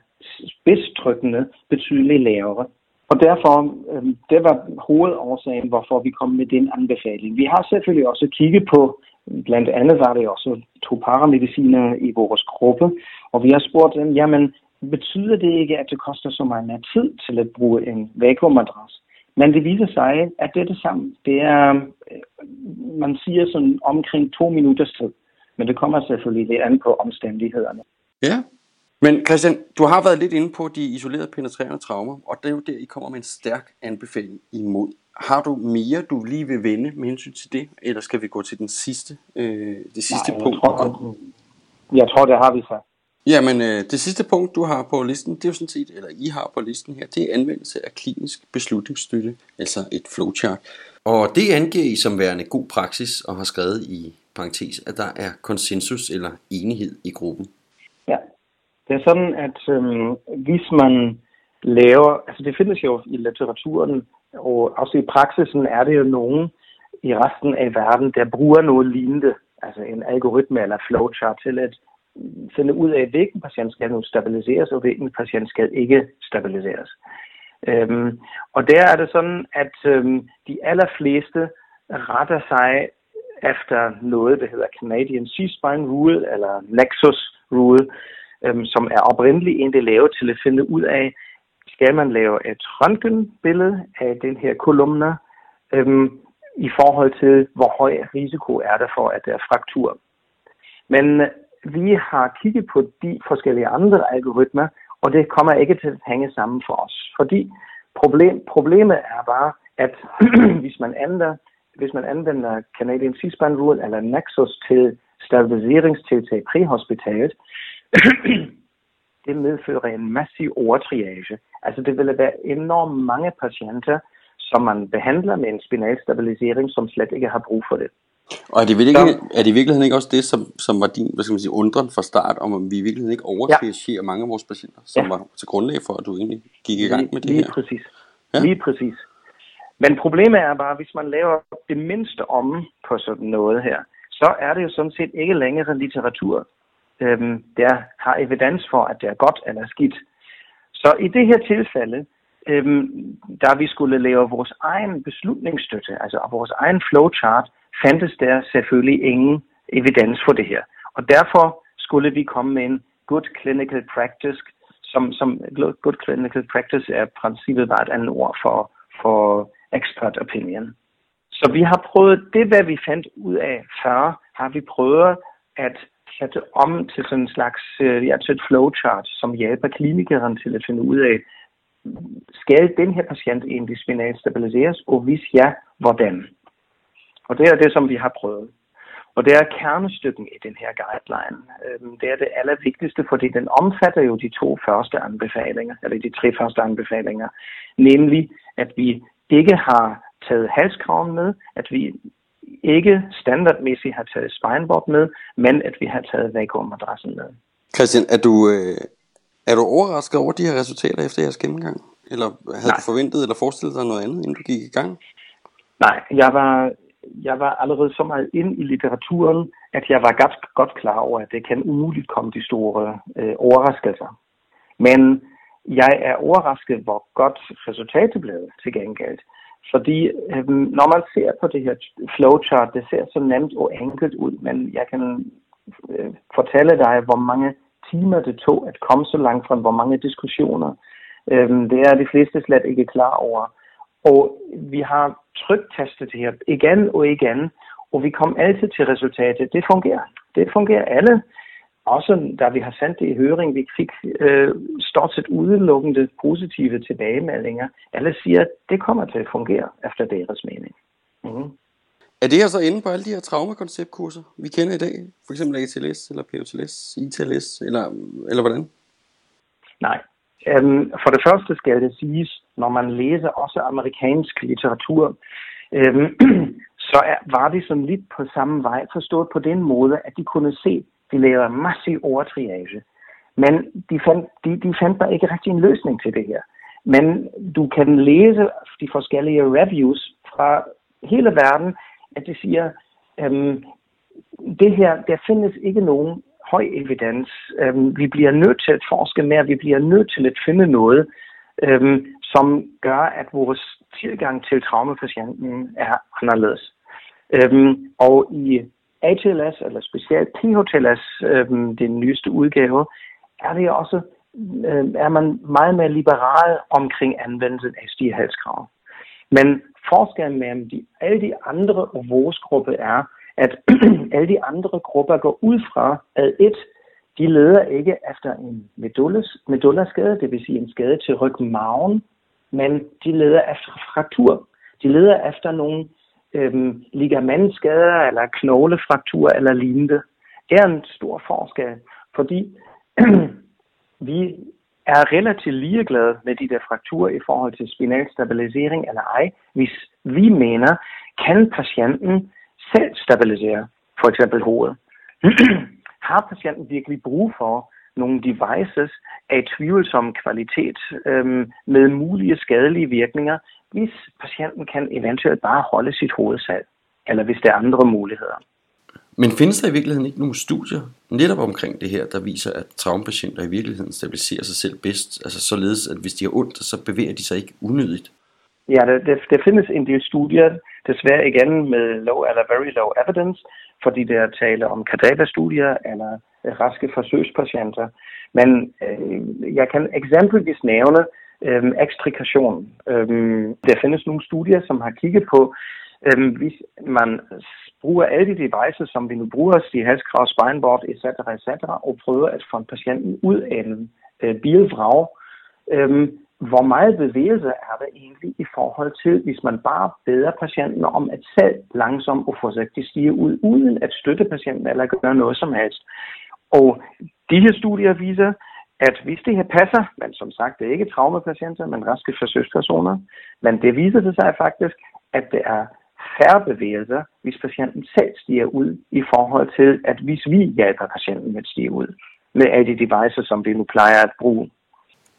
spidstrykkene betydeligt lavere. Og derfor, øhm, det var hovedårsagen, hvorfor vi kom med den anbefaling. Vi har selvfølgelig også kigget på, blandt andet var det også to paramediciner i vores gruppe, og vi har spurgt dem, jamen, betyder det ikke, at det koster så meget mere tid til at bruge en vakuummadras? Men det viser sig, at det er det samme. Det er, øh, man siger sådan omkring to minutters tid. Men det kommer selvfølgelig lidt an på omstændighederne. Ja. Men Christian, du har været lidt inde på de isolerede penetrerende traumer, og det er jo der, I kommer med en stærk anbefaling imod. Har du mere, du lige vil vende med hensyn til det, eller skal vi gå til den sidste, øh, det sidste Nej, jeg punkt? tror, jeg tror, det har vi så. Jamen, øh, det sidste punkt, du har på listen, det er jo sådan set, eller I har på listen her, det er anvendelse af klinisk beslutningsstøtte, altså et flowchart. Og det angiver I som værende god praksis, og har skrevet i parentes, at der er konsensus eller enighed i gruppen. Ja, det er sådan, at øhm, hvis man laver, altså det findes jo i litteraturen, og også i praksisen er det jo nogen i resten af verden, der bruger noget lignende, altså en algoritme eller flowchart til at finde ud af, hvilken patient skal nu stabiliseres, og hvilken patient skal ikke stabiliseres. Øhm, og der er det sådan, at øhm, de allerfleste retter sig efter noget, der hedder Canadian C-Spine Rule, eller Nexus Rule, øh, som er oprindeligt egentlig lavet til at finde ud af, skal man lave et røntgenbillede af den her kolumne øh, i forhold til, hvor høj risiko er der for, at der er fraktur. Men øh, vi har kigget på de forskellige andre algoritmer, og det kommer ikke til at hænge sammen for os. Fordi problem, problemet er bare, at hvis man ændrer hvis man anvender Canadian C-SPAN Rule eller Nexus til stabiliseringstiltag præhospitalet, det medfører en massiv overtriage. Altså det vil være enormt mange patienter, som man behandler med en spinal stabilisering, som slet ikke har brug for det. Og er det, virkelig, er det i virkeligheden ikke også det, som, som var din hvad skal man sige, undren fra start, om vi i virkeligheden ikke overtriagerer ja. mange af vores patienter, som ja. var til grundlag for, at du egentlig gik i gang med det lige her? Præcis. Ja? Lige præcis. Men problemet er bare, hvis man laver det mindste om på sådan noget her, så er det jo sådan set ikke længere litteratur, øhm, der har evidens for, at det er godt eller skidt. Så i det her tilfælde, øhm, da vi skulle lave vores egen beslutningsstøtte, altså vores egen flowchart, fandtes der selvfølgelig ingen evidens for det her. Og derfor skulle vi komme med en good clinical practice, som, som good clinical practice er princippet bare et andet ord for, for expert opinion. Så vi har prøvet, det hvad vi fandt ud af før, har vi prøvet at sætte om til sådan en slags øh, ja, til et flowchart, som hjælper klinikeren til at finde ud af, skal den her patient egentlig spinalt stabiliseres, og hvis ja, hvordan? Og det er det, som vi har prøvet. Og det er kernestykken i den her guideline. Øhm, det er det allervigtigste, fordi den omfatter jo de to første anbefalinger, eller de tre første anbefalinger. Nemlig, at vi ikke har taget halskraven med, at vi ikke standardmæssigt har taget spineboard med, men at vi har taget vakuummadrassen med. Christian, er du, øh, er du overrasket over de her resultater efter jeres gennemgang? Eller havde Nej. du forventet eller forestillet dig noget andet, inden du gik i gang? Nej, jeg var, jeg var allerede så meget ind i litteraturen, at jeg var godt, godt klar over, at det kan umuligt komme de store øh, overraskelser. Men jeg er overrasket, hvor godt resultatet blev til gengæld. Fordi øh, når man ser på det her flowchart, det ser så nemt og enkelt ud, men jeg kan øh, fortælle dig, hvor mange timer det tog at komme så langt fra, hvor mange diskussioner. Øh, det er de fleste slet ikke klar over. Og vi har tryktestet det her igen og igen, og vi kom altid til resultatet. Det fungerer. Det fungerer alle. Også da vi har sendt det i høring, vi fik øh, stort set udelukkende positive tilbagemeldinger. Alle siger, at det kommer til at fungere efter deres mening. Mm. Er det altså inde på alle de her traumakonceptkurser, vi kender i dag? For eksempel ATLS, eller POTLS, ITLS, eller, eller hvordan? Nej. Um, for det første skal det siges, når man læser også amerikansk litteratur, um, så er, var de sådan lidt på samme vej, forstået på den måde, at de kunne se, de laver massiv overtriage. Men de fandt, de, de fandt bare ikke rigtig en løsning til det her. Men du kan læse de forskellige reviews fra hele verden, at de siger, øhm, det her, der findes ikke nogen høj evidens. Øhm, vi bliver nødt til at forske mere, vi bliver nødt til at finde noget, øhm, som gør, at vores tilgang til traumapatienten er anderledes. Øhm, og i ATLS, eller specielt PHTLS, øh, den nyeste udgave, er det også øh, er man meget mere liberal omkring anvendelsen af stigehalskrav. Men forskellen mellem de, alle de andre og vores gruppe er, at alle de andre grupper går ud fra, at et, de leder ikke efter en medullaskade, det vil sige en skade til rygmagen, men de leder efter fraktur. De leder efter nogle øhm, ligamentskader eller knoglefraktur eller lignende. Det er en stor forskel, fordi vi er relativt ligeglade med de der frakturer i forhold til spinal stabilisering eller ej, hvis vi mener, kan patienten selv stabilisere for eksempel hovedet. Har patienten virkelig brug for nogle devices af tvivlsom kvalitet øhm, med mulige skadelige virkninger, hvis patienten kan eventuelt bare holde sit hoved selv, eller hvis der er andre muligheder. Men findes der i virkeligheden ikke nogen studier netop omkring det her, der viser, at traumapatienter i virkeligheden stabiliserer sig selv bedst? Altså således, at hvis de har ondt, så bevæger de sig ikke unødigt? Ja, der, der, der findes en del studier, desværre igen med low eller very low evidence, fordi der taler om kadaverstudier eller raske forsøgspatienter. Men øh, jeg kan eksempelvis nævne øhm, ekstrikation. Øhm, der findes nogle studier, som har kigget på, øhm, hvis man bruger alle de devices, som vi nu bruger, de halskrav, spineboard, etc., etc., og prøver at få patienten ud af en øh, bilvrag, øhm, hvor meget bevægelse er der egentlig i forhold til, hvis man bare beder patienten om at selv langsomt og forsigtigt stige ud, uden at støtte patienten eller gøre noget som helst. Og de her studier viser, at hvis det her passer, men som sagt, det er ikke traumapatienter, men raske forsøgspersoner, men det viser det sig faktisk, at det er færre bevægelser, hvis patienten selv stiger ud, i forhold til, at hvis vi hjælper patienten med at stige ud, med alle de devices, som vi nu plejer at bruge.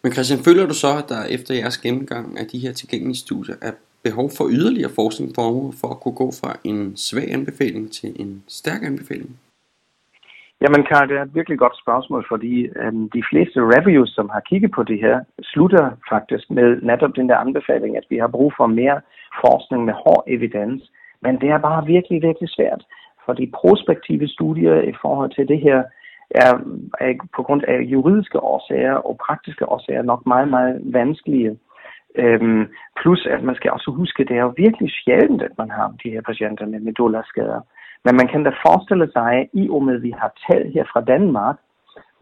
Men Christian, føler du så, at der efter jeres gennemgang af de her tilgængelige studier er behov for yderligere forskning på området for at kunne gå fra en svag anbefaling til en stærk anbefaling? Jamen Karl, det er et virkelig godt spørgsmål, fordi øhm, de fleste reviews, som har kigget på det her, slutter faktisk med netop den der anbefaling, at vi har brug for mere forskning med hård evidens. Men det er bare virkelig, virkelig svært, for de prospektive studier i forhold til det her er, er på grund af juridiske årsager og praktiske årsager nok meget, meget vanskelige. Øhm, plus at man skal også huske, at det er jo virkelig sjældent, at man har de her patienter med medullerskader. Men man kan da forestille sig, i og med at vi har tal her fra Danmark,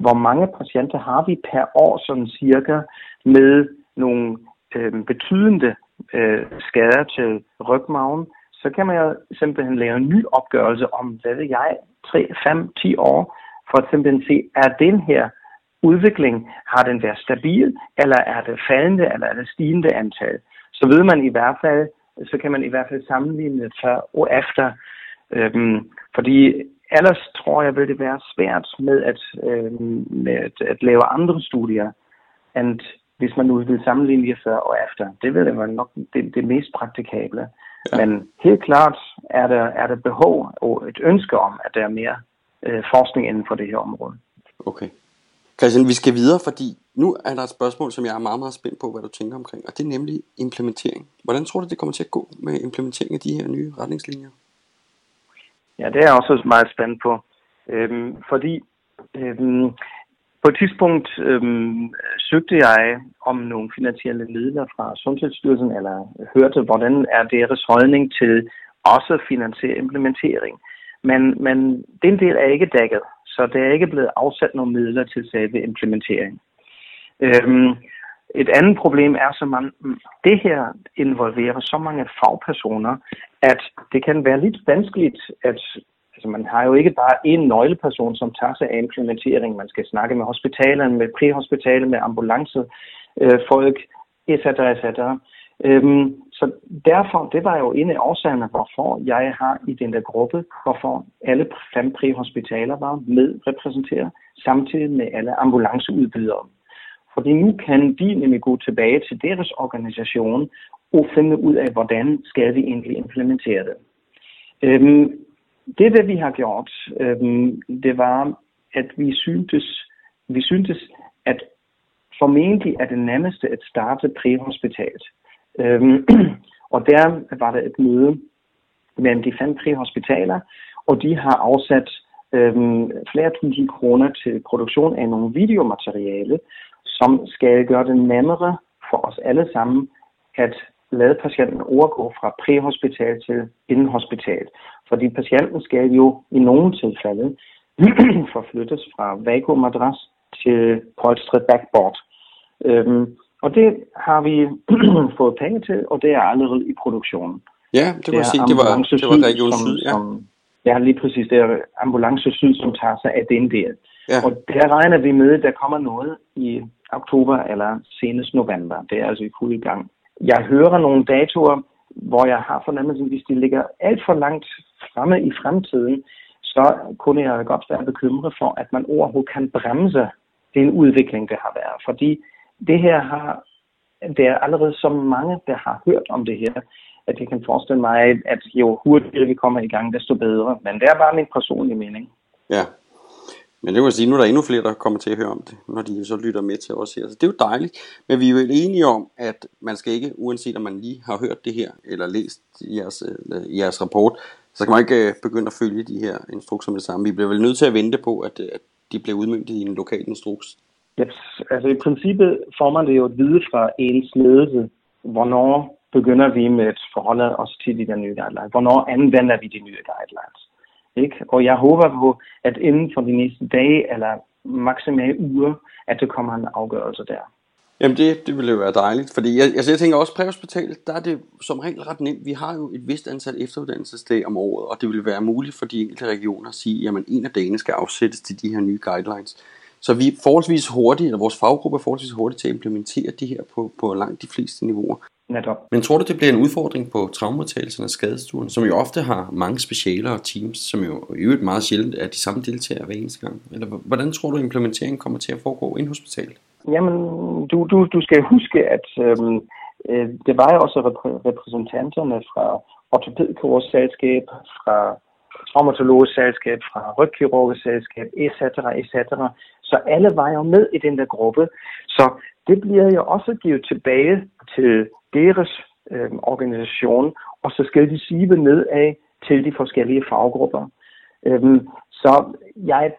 hvor mange patienter har vi per år sådan cirka med nogle øh, betydende øh, skader til rygmagen, så kan man jo simpelthen lave en ny opgørelse om, hvad ved jeg, 3, 5, 10 år, for at simpelthen se, er den her udvikling, har den været stabil, eller er det faldende, eller er det stigende antal. Så ved man i hvert fald, så kan man i hvert fald sammenligne før og efter. Øhm, fordi ellers tror jeg, vil det være svært med at, øhm, med at, at lave andre studier, end hvis man nu vil sammenligne det før og efter. Det vil være nok det, det mest praktikable. Ja. Men helt klart er der, er der behov og et ønske om, at der er mere øh, forskning inden for det her område. Okay. Christian, vi skal videre, fordi nu er der et spørgsmål, som jeg er meget, meget spændt på, hvad du tænker omkring, og det er nemlig implementering. Hvordan tror du, det kommer til at gå med implementering af de her nye retningslinjer? Ja, det er jeg også meget spændt på, øhm, fordi øhm, på et tidspunkt øhm, søgte jeg om nogle finansielle midler fra Sundhedsstyrelsen, eller hørte, hvordan er deres holdning til også finansiel implementering. Men, men den del er ikke dækket, så der er ikke blevet afsat nogle midler til selve implementering. Øhm, et andet problem er, at man, det her involverer så mange fagpersoner, at det kan være lidt vanskeligt, at altså man har jo ikke bare én nøgleperson, som tager sig af implementering. Man skal snakke med hospitalerne, med præhospitalet, med ambulancefolk, øh, etc. etc. Øhm, så derfor, det var jo en af årsagerne, hvorfor jeg har i den der gruppe, hvorfor alle fem præhospitaler var med repræsenteret, samtidig med alle ambulanceudbydere. Fordi nu kan de nemlig gå tilbage til deres organisation og finde ud af, hvordan skal vi egentlig implementere det. Øhm, det, hvad vi har gjort, øhm, det var, at vi syntes, vi syntes, at formentlig er det nemmeste at starte præhospitalet. Øhm, og der var der et møde mellem de fem præhospitaler, og de har afsat øhm, flere tusind kroner til produktion af nogle videomateriale, som skal gøre det nemmere for os alle sammen at lade patienten overgå fra præhospital til indenhospital. Fordi patienten skal jo i nogle tilfælde forflyttes fra vakuummadras til polstret backboard. Øhm, og det har vi fået penge til, og det er allerede i produktionen. Ja, det må sige, det var, det var Region Syd, ja. Som, ja, lige præcis. Det er Ambulance Syd, som tager sig af den del. Ja. Og der regner vi med, at der kommer noget i oktober eller senest november. Det er altså i fuld gang. Jeg hører nogle datoer, hvor jeg har fornemmelsen, hvis de ligger alt for langt fremme i fremtiden, så kunne jeg godt være bekymret for, at man overhovedet kan bremse den udvikling, der har været. Fordi det her har, det er allerede så mange, der har hørt om det her, at jeg kan forestille mig, at jo hurtigere vi kommer i gang, desto bedre. Men det er bare min personlige mening. Ja, men det vil sige, nu er der endnu flere, der kommer til at høre om det, når de så lytter med til os her. Så det er jo dejligt. Men vi er jo enige om, at man skal ikke, uanset om man lige har hørt det her, eller læst jeres, øh, jeres rapport, så kan man ikke øh, begynde at følge de her instrukser med det samme. Vi bliver vel nødt til at vente på, at, øh, at de bliver udmyndtet i en lokal instruks. Yes. Altså i princippet får man det jo at vide fra ens ledelse, hvornår begynder vi med at forholde os til de der nye guidelines. Hvornår anvender vi de nye guidelines? Ikke? Og jeg håber på, at inden for de næste dage eller maksimale uger, at det kommer en afgørelse der. Jamen det, det ville jo være dejligt, fordi jeg, altså jeg tænker også præhospitalet, der er det som regel ret nemt. Vi har jo et vist antal efteruddannelsesdage om året, og det vil være muligt for de enkelte regioner at sige, at en af dagene skal afsættes til de her nye guidelines. Så vi er forholdsvis hurtigt, eller vores faggruppe er forholdsvis hurtigt til at implementere de her på, på langt de fleste niveauer. Netop. Men tror du, det bliver en udfordring på traumatagelsen af skadestuen, som jo ofte har mange specialer og teams, som jo i øvrigt meget sjældent er de samme deltagere hver eneste gang? Eller hvordan tror du, implementeringen kommer til at foregå ind hospitalet? Jamen, du, du, du skal huske, at øhm, øh, det var jo også repræsentanterne fra ortopædkirurgisk selskab, fra traumatologisk selskab, fra rygkirurgisk selskab, etc., etc. Så alle var jo med i den der gruppe. Så det bliver jo også givet tilbage til deres øh, organisation, og så skal de sive ned af til de forskellige faggrupper. Øhm, så jeg,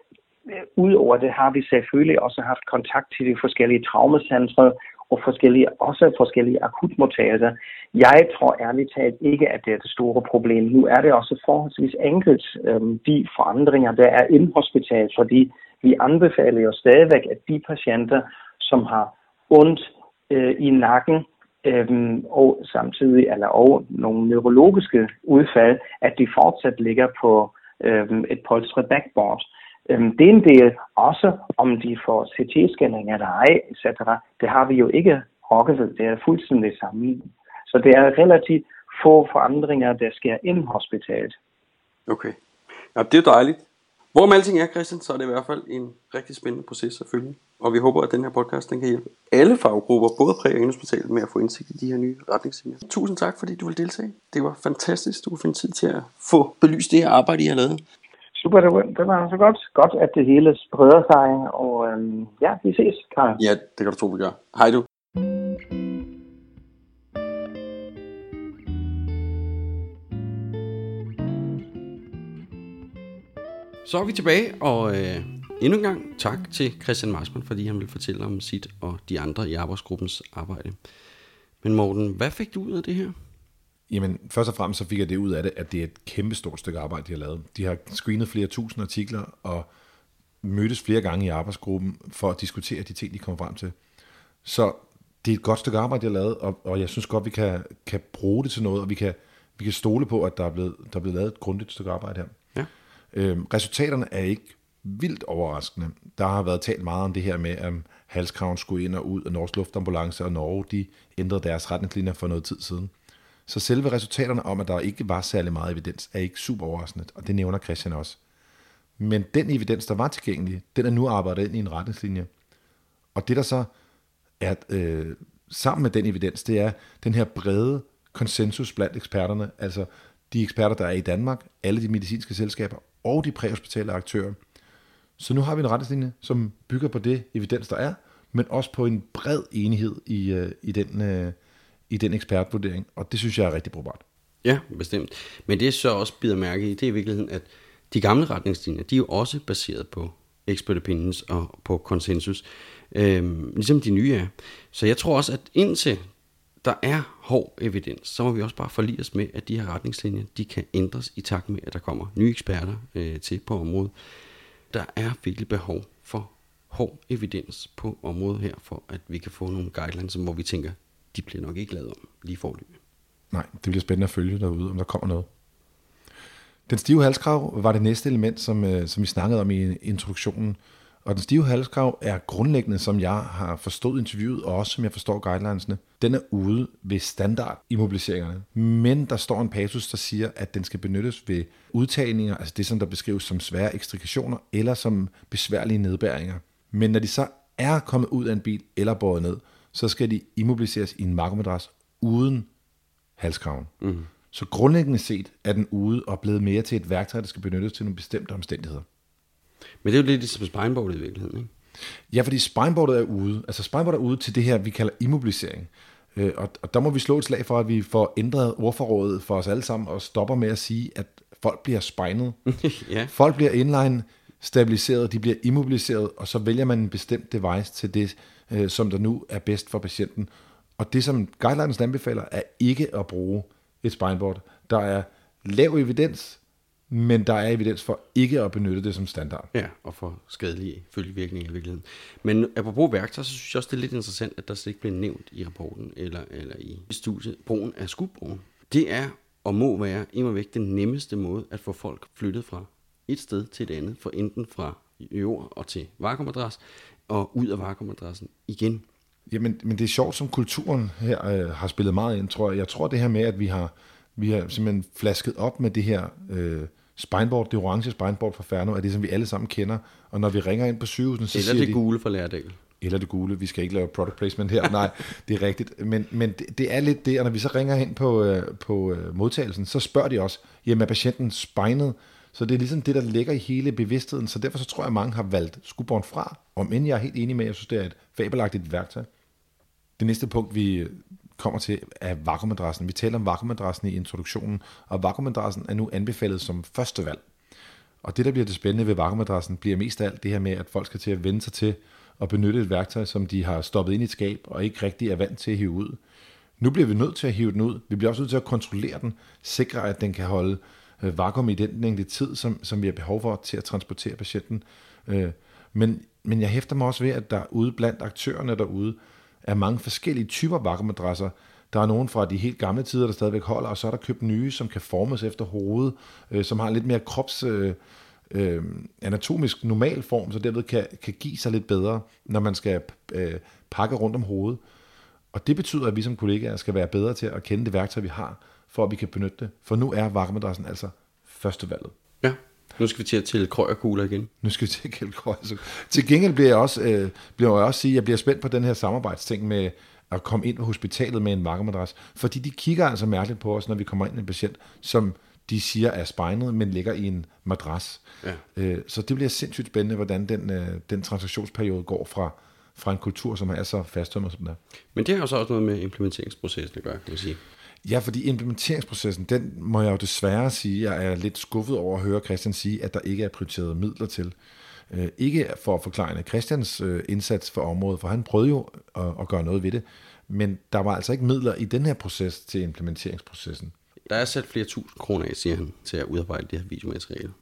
øh, udover det har vi selvfølgelig også haft kontakt til de forskellige traumacentre og forskellige, også forskellige akutmodtagelser. Jeg tror ærligt talt ikke, at det er det store problem. Nu er det også forholdsvis enkelt, øhm, de forandringer, der er hospital, fordi vi anbefaler jo stadigvæk, at de patienter, som har ondt øh, i nakken, øhm, og samtidig eller og nogle neurologiske udfald, at de fortsat ligger på øhm, et polstret backboard. Øhm, det er en del også, om de får CT-scanning eller ej, etc. Det har vi jo ikke rokket ved. Det er fuldstændig samme. Så det er relativt få forandringer, der sker inden hospitalet. Okay. Ja, det er dejligt. Hvorom alting er, Christian, så er det i hvert fald en rigtig spændende proces at følge. Og vi håber, at den her podcast den kan hjælpe alle faggrupper, både præ- og hospitalet, med at få indsigt i de her nye retningslinjer. Tusind tak, fordi du vil deltage. Det var fantastisk, du kunne finde tid til at få belyst det her arbejde, I har lavet. Super, det var, det var så godt. Godt, at det hele spreder sig, og øhm, ja, vi ses, Karl. Ja, det kan du tro, vi gør. Hej du. Så er vi tilbage, og øh, endnu en gang tak til Christian Marsman, fordi han vil fortælle om sit og de andre i arbejdsgruppens arbejde. Men Morten, hvad fik du ud af det her? Jamen, først og fremmest så fik jeg det ud af det, at det er et kæmpe stort stykke arbejde, de har lavet. De har screenet flere tusind artikler og mødtes flere gange i arbejdsgruppen for at diskutere de ting, de kom frem til. Så det er et godt stykke arbejde, de har lavet, og, og jeg synes godt, vi kan, kan bruge det til noget, og vi kan, vi kan stole på, at der er, blevet, der er blevet lavet et grundigt stykke arbejde her. Øh, resultaterne er ikke vildt overraskende. Der har været talt meget om det her med, at halskraven skulle ind og ud af Norges Luftambulance og Norge, de ændrede deres retningslinjer for noget tid siden. Så selve resultaterne om, at der ikke var særlig meget evidens, er ikke super overraskende, og det nævner Christian også. Men den evidens, der var tilgængelig, den er nu arbejdet ind i en retningslinje. Og det der så er øh, sammen med den evidens, det er den her brede konsensus blandt eksperterne, altså de eksperter, der er i Danmark, alle de medicinske selskaber og de præhospitale aktører. Så nu har vi en retningslinje, som bygger på det evidens, der er, men også på en bred enighed i, øh, i, den, øh, i den ekspertvurdering, og det synes jeg er rigtig brugbart. Ja, bestemt. Men det så også bider mærke i, det er i virkeligheden, at de gamle retningslinjer, de er jo også baseret på expert opinions og på konsensus, øhm, ligesom de nye er. Så jeg tror også, at indtil der er hård evidens, så må vi også bare forlige os med, at de her retningslinjer, de kan ændres i takt med, at der kommer nye eksperter øh, til på området. Der er virkelig behov for hård evidens på området her, for at vi kan få nogle guidelines, hvor vi tænker, de bliver nok ikke lavet om lige forløb. Nej, det bliver spændende at følge derude, om der kommer noget. Den stive halskrav var det næste element, som, øh, som vi snakkede om i introduktionen. Og den stive halskrav er grundlæggende, som jeg har forstået interviewet, og også som jeg forstår guidelinesene, den er ude ved standard immobiliseringerne. Men der står en passus, der siger, at den skal benyttes ved udtagninger, altså det, som der beskrives som svære ekstrikationer, eller som besværlige nedbæringer. Men når de så er kommet ud af en bil eller båret ned, så skal de immobiliseres i en markomadras uden halskraven. Mm. Så grundlæggende set er den ude og blevet mere til et værktøj, der skal benyttes til nogle bestemte omstændigheder. Men det er jo lidt ligesom spineboardet i virkeligheden, ikke? Ja, fordi spineboardet er ude. Altså spineboardet er ude til det her, vi kalder immobilisering. Øh, og, og der må vi slå et slag for, at vi får ændret ordforrådet for os alle sammen, og stopper med at sige, at folk bliver spejnet. ja. Folk bliver inline stabiliseret, de bliver immobiliseret, og så vælger man en bestemt device til det, øh, som der nu er bedst for patienten. Og det, som guidelines anbefaler, er ikke at bruge et spineboard. Der er lav evidens, men der er evidens for ikke at benytte det som standard. Ja, og for skadelige følgevirkninger i virkeligheden. Men apropos værktøj, så synes jeg også, det er lidt interessant, at der slet ikke bliver nævnt i rapporten eller, eller i studiet brugen af skubroen. Det er og må være imod væk den nemmeste måde at få folk flyttet fra et sted til et andet, for enten fra jord og til vakuumadras, og ud af vakuumadrassen igen. Jamen, men det er sjovt, som kulturen her øh, har spillet meget ind, tror jeg. Jeg tror det her med, at vi har, vi har simpelthen flasket op med det her øh, spineboard, det orange spineboard fra Ferno, er det, som vi alle sammen kender. Og når vi ringer ind på sygehusen, så Eller siger det de, gule fra Lærdal. Eller det gule. Vi skal ikke lave product placement her. Nej, det er rigtigt. Men, men det, det er lidt det, og når vi så ringer ind på, øh, på øh, modtagelsen, så spørger de også, jamen er patienten spejnet? Så det er ligesom det, der ligger i hele bevidstheden. Så derfor så tror jeg, at mange har valgt skubborn fra. Om end jeg er helt enig med, at jeg synes, det er et fabelagtigt værktøj. Det næste punkt, vi kommer til, er vakuumadressen. Vi taler om vakuumadressen i introduktionen, og vakuumadressen er nu anbefalet som første valg. Og det, der bliver det spændende ved vakuumadressen, bliver mest af alt det her med, at folk skal til at vende sig til at benytte et værktøj, som de har stoppet ind i et skab, og ikke rigtig er vant til at hive ud. Nu bliver vi nødt til at hive den ud. Vi bliver også nødt til at kontrollere den, sikre, at den kan holde øh, vakuum i den længde tid, som, som vi har behov for til at transportere patienten. Øh, men, men jeg hæfter mig også ved, at der ude blandt aktørerne derude er mange forskellige typer vakuumadresser. Der er nogen fra de helt gamle tider, der stadigvæk holder, og så er der købt nye, som kan formes efter hovedet, øh, som har lidt mere krops... Øh, øh, anatomisk normal form, så derved kan, kan give sig lidt bedre, når man skal øh, pakke rundt om hovedet. Og det betyder, at vi som kollegaer skal være bedre til at kende det værktøj, vi har, for at vi kan benytte det. For nu er vakuumadressen altså førstevalget. Nu skal vi til at tælle krøjerkugler igen. Nu skal vi til at tælle krøjerkugler. Til gengæld bliver jeg også, øh, bliver jeg også sige, at jeg bliver spændt på den her samarbejdsting med at komme ind på hospitalet med en vakuumadress. Fordi de kigger altså mærkeligt på os, når vi kommer ind med en patient, som de siger er spejnet, men ligger i en madras. Ja. Øh, så det bliver sindssygt spændende, hvordan den, øh, den transaktionsperiode går fra, fra en kultur, som er så fasttømret som den er. Men det har jo så også noget med implementeringsprocessen at gøre, kan man sige. Ja, fordi implementeringsprocessen, den må jeg jo desværre sige, jeg er lidt skuffet over at høre Christian sige, at der ikke er prioriteret midler til. Øh, ikke for at forklare Christians øh, indsats for området, for han prøvede jo at, at gøre noget ved det, men der var altså ikke midler i den her proces til implementeringsprocessen. Der er sat flere tusind kroner af, siger han, til at udarbejde det her videomateriale.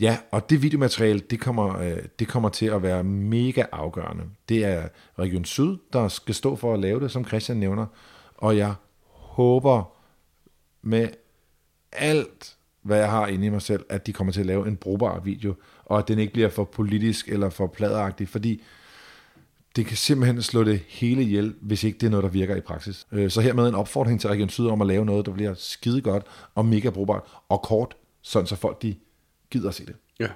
Ja, og det videomateriale, det kommer, øh, det kommer til at være mega afgørende. Det er Region Syd, der skal stå for at lave det, som Christian nævner, og jeg håber med alt, hvad jeg har inde i mig selv, at de kommer til at lave en brugbar video, og at den ikke bliver for politisk eller for pladeragtig, fordi det kan simpelthen slå det hele ihjel, hvis ikke det er noget, der virker i praksis. Øh, så hermed en opfordring til Region Syd om at lave noget, der bliver skide godt og mega brugbart og kort, sådan så folk de gider at se det. Ja,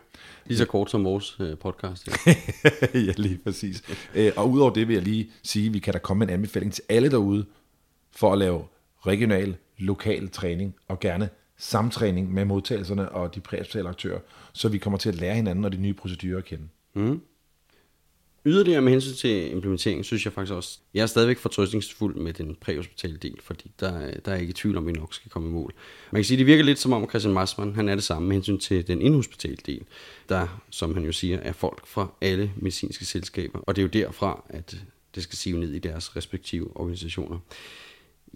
lige så kort som vores øh, podcast. Ja. ja, lige præcis. Øh, og udover det vil jeg lige sige, at vi kan da komme med en anbefaling til alle derude, for at lave regional, lokal træning, og gerne samtræning med modtagelserne og de præhospitale aktører, så vi kommer til at lære hinanden og de nye procedurer at kende. Mm. Yderligere med hensyn til implementering, synes jeg faktisk også, jeg er stadigvæk fortrøstningsfuld med den præhospitale del, fordi der, der er ikke tvivl om, at vi nok skal komme i mål. Man kan sige, det virker lidt som om Christian Marsman, han er det samme med hensyn til den indhospitale del, der, som han jo siger, er folk fra alle medicinske selskaber, og det er jo derfra, at det skal sive ned i deres respektive organisationer.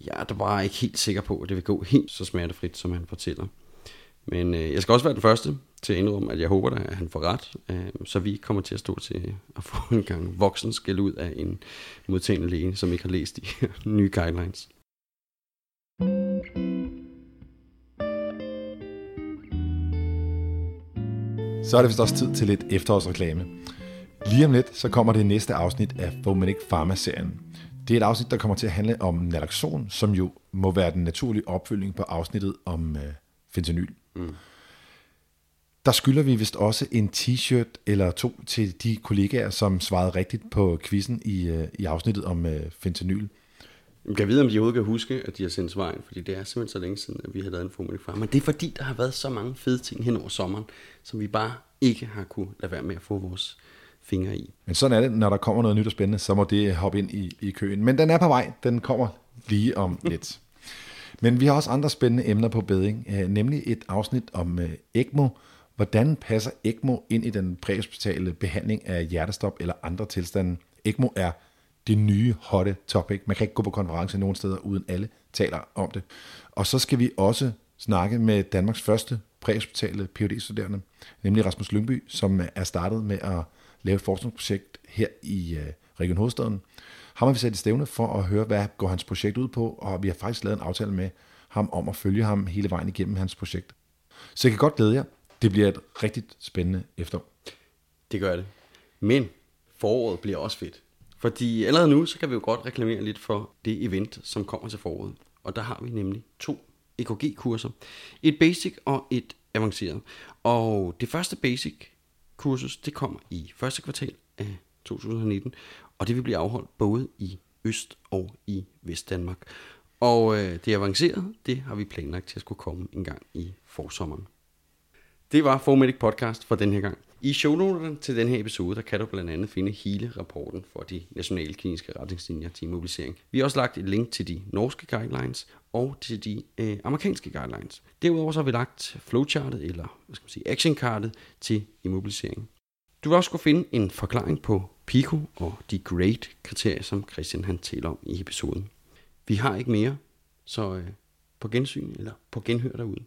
Jeg er da bare ikke helt sikker på, at det vil gå helt så smertefrit, som han fortæller. Men øh, jeg skal også være den første til at indrømme, at jeg håber da, at han får ret, øh, så vi kommer til at stå til at få en gang voksen skæld ud af en modtagende læge, som ikke har læst de nye guidelines. Så er det vist også tid til lidt efterårsreklame. Lige om lidt, så kommer det næste afsnit af Fomenic Pharma-serien. Det er et afsnit, der kommer til at handle om naloxon, som jo må være den naturlige opfølging på afsnittet om øh, fentanyl. Mm. Der skylder vi vist også en t-shirt eller to til de kollegaer, som svarede rigtigt på quizzen i, øh, i afsnittet om øh, fentanyl. Jeg kan vide, om de overhovedet kan huske, at de har sendt vejen, fordi det er simpelthen så længe siden, at vi har lavet en Formel fra. Men det er fordi, der har været så mange fede ting hen over sommeren, som vi bare ikke har kunne lade være med at få vores fingre i. Men sådan er det, når der kommer noget nyt og spændende, så må det hoppe ind i, i køen. Men den er på vej, den kommer lige om lidt. Men vi har også andre spændende emner på beding, øh, nemlig et afsnit om øh, ECMO. Hvordan passer ECMO ind i den præhospitale behandling af hjertestop eller andre tilstande? ECMO er det nye hotte topic. Man kan ikke gå på konference nogen steder, uden alle taler om det. Og så skal vi også snakke med Danmarks første præhospitale phd studerende nemlig Rasmus Lyngby, som er startet med at lave et forskningsprojekt her i øh, Region Hovedstaden. Ham har vi sat i stævne for at høre, hvad går hans projekt ud på, og vi har faktisk lavet en aftale med ham om at følge ham hele vejen igennem hans projekt. Så jeg kan godt glæde jer. Det bliver et rigtig spændende efterår. Det gør det. Men foråret bliver også fedt. Fordi allerede nu, så kan vi jo godt reklamere lidt for det event, som kommer til foråret. Og der har vi nemlig to EKG-kurser. Et basic og et avanceret. Og det første basic kursus, det kommer i første kvartal af 2019, og det vil blive afholdt både i Øst- og i Vestdanmark. Og øh, det avancerede, det har vi planlagt til at skulle komme en gang i forsommeren. Det var Formedic Podcast for den her gang. I shownoterne til den her episode, der kan du blandt andet finde hele rapporten for de nationale kliniske retningslinjer til immobilisering. Vi har også lagt et link til de norske guidelines og til de øh, amerikanske guidelines. Derudover så har vi lagt flowchartet, eller hvad skal man sige, actionkartet til immobilisering. Du vil også kunne finde en forklaring på PICO og de great kriterier, som Christian han taler om i episoden. Vi har ikke mere, så øh, på gensyn eller på genhør derude.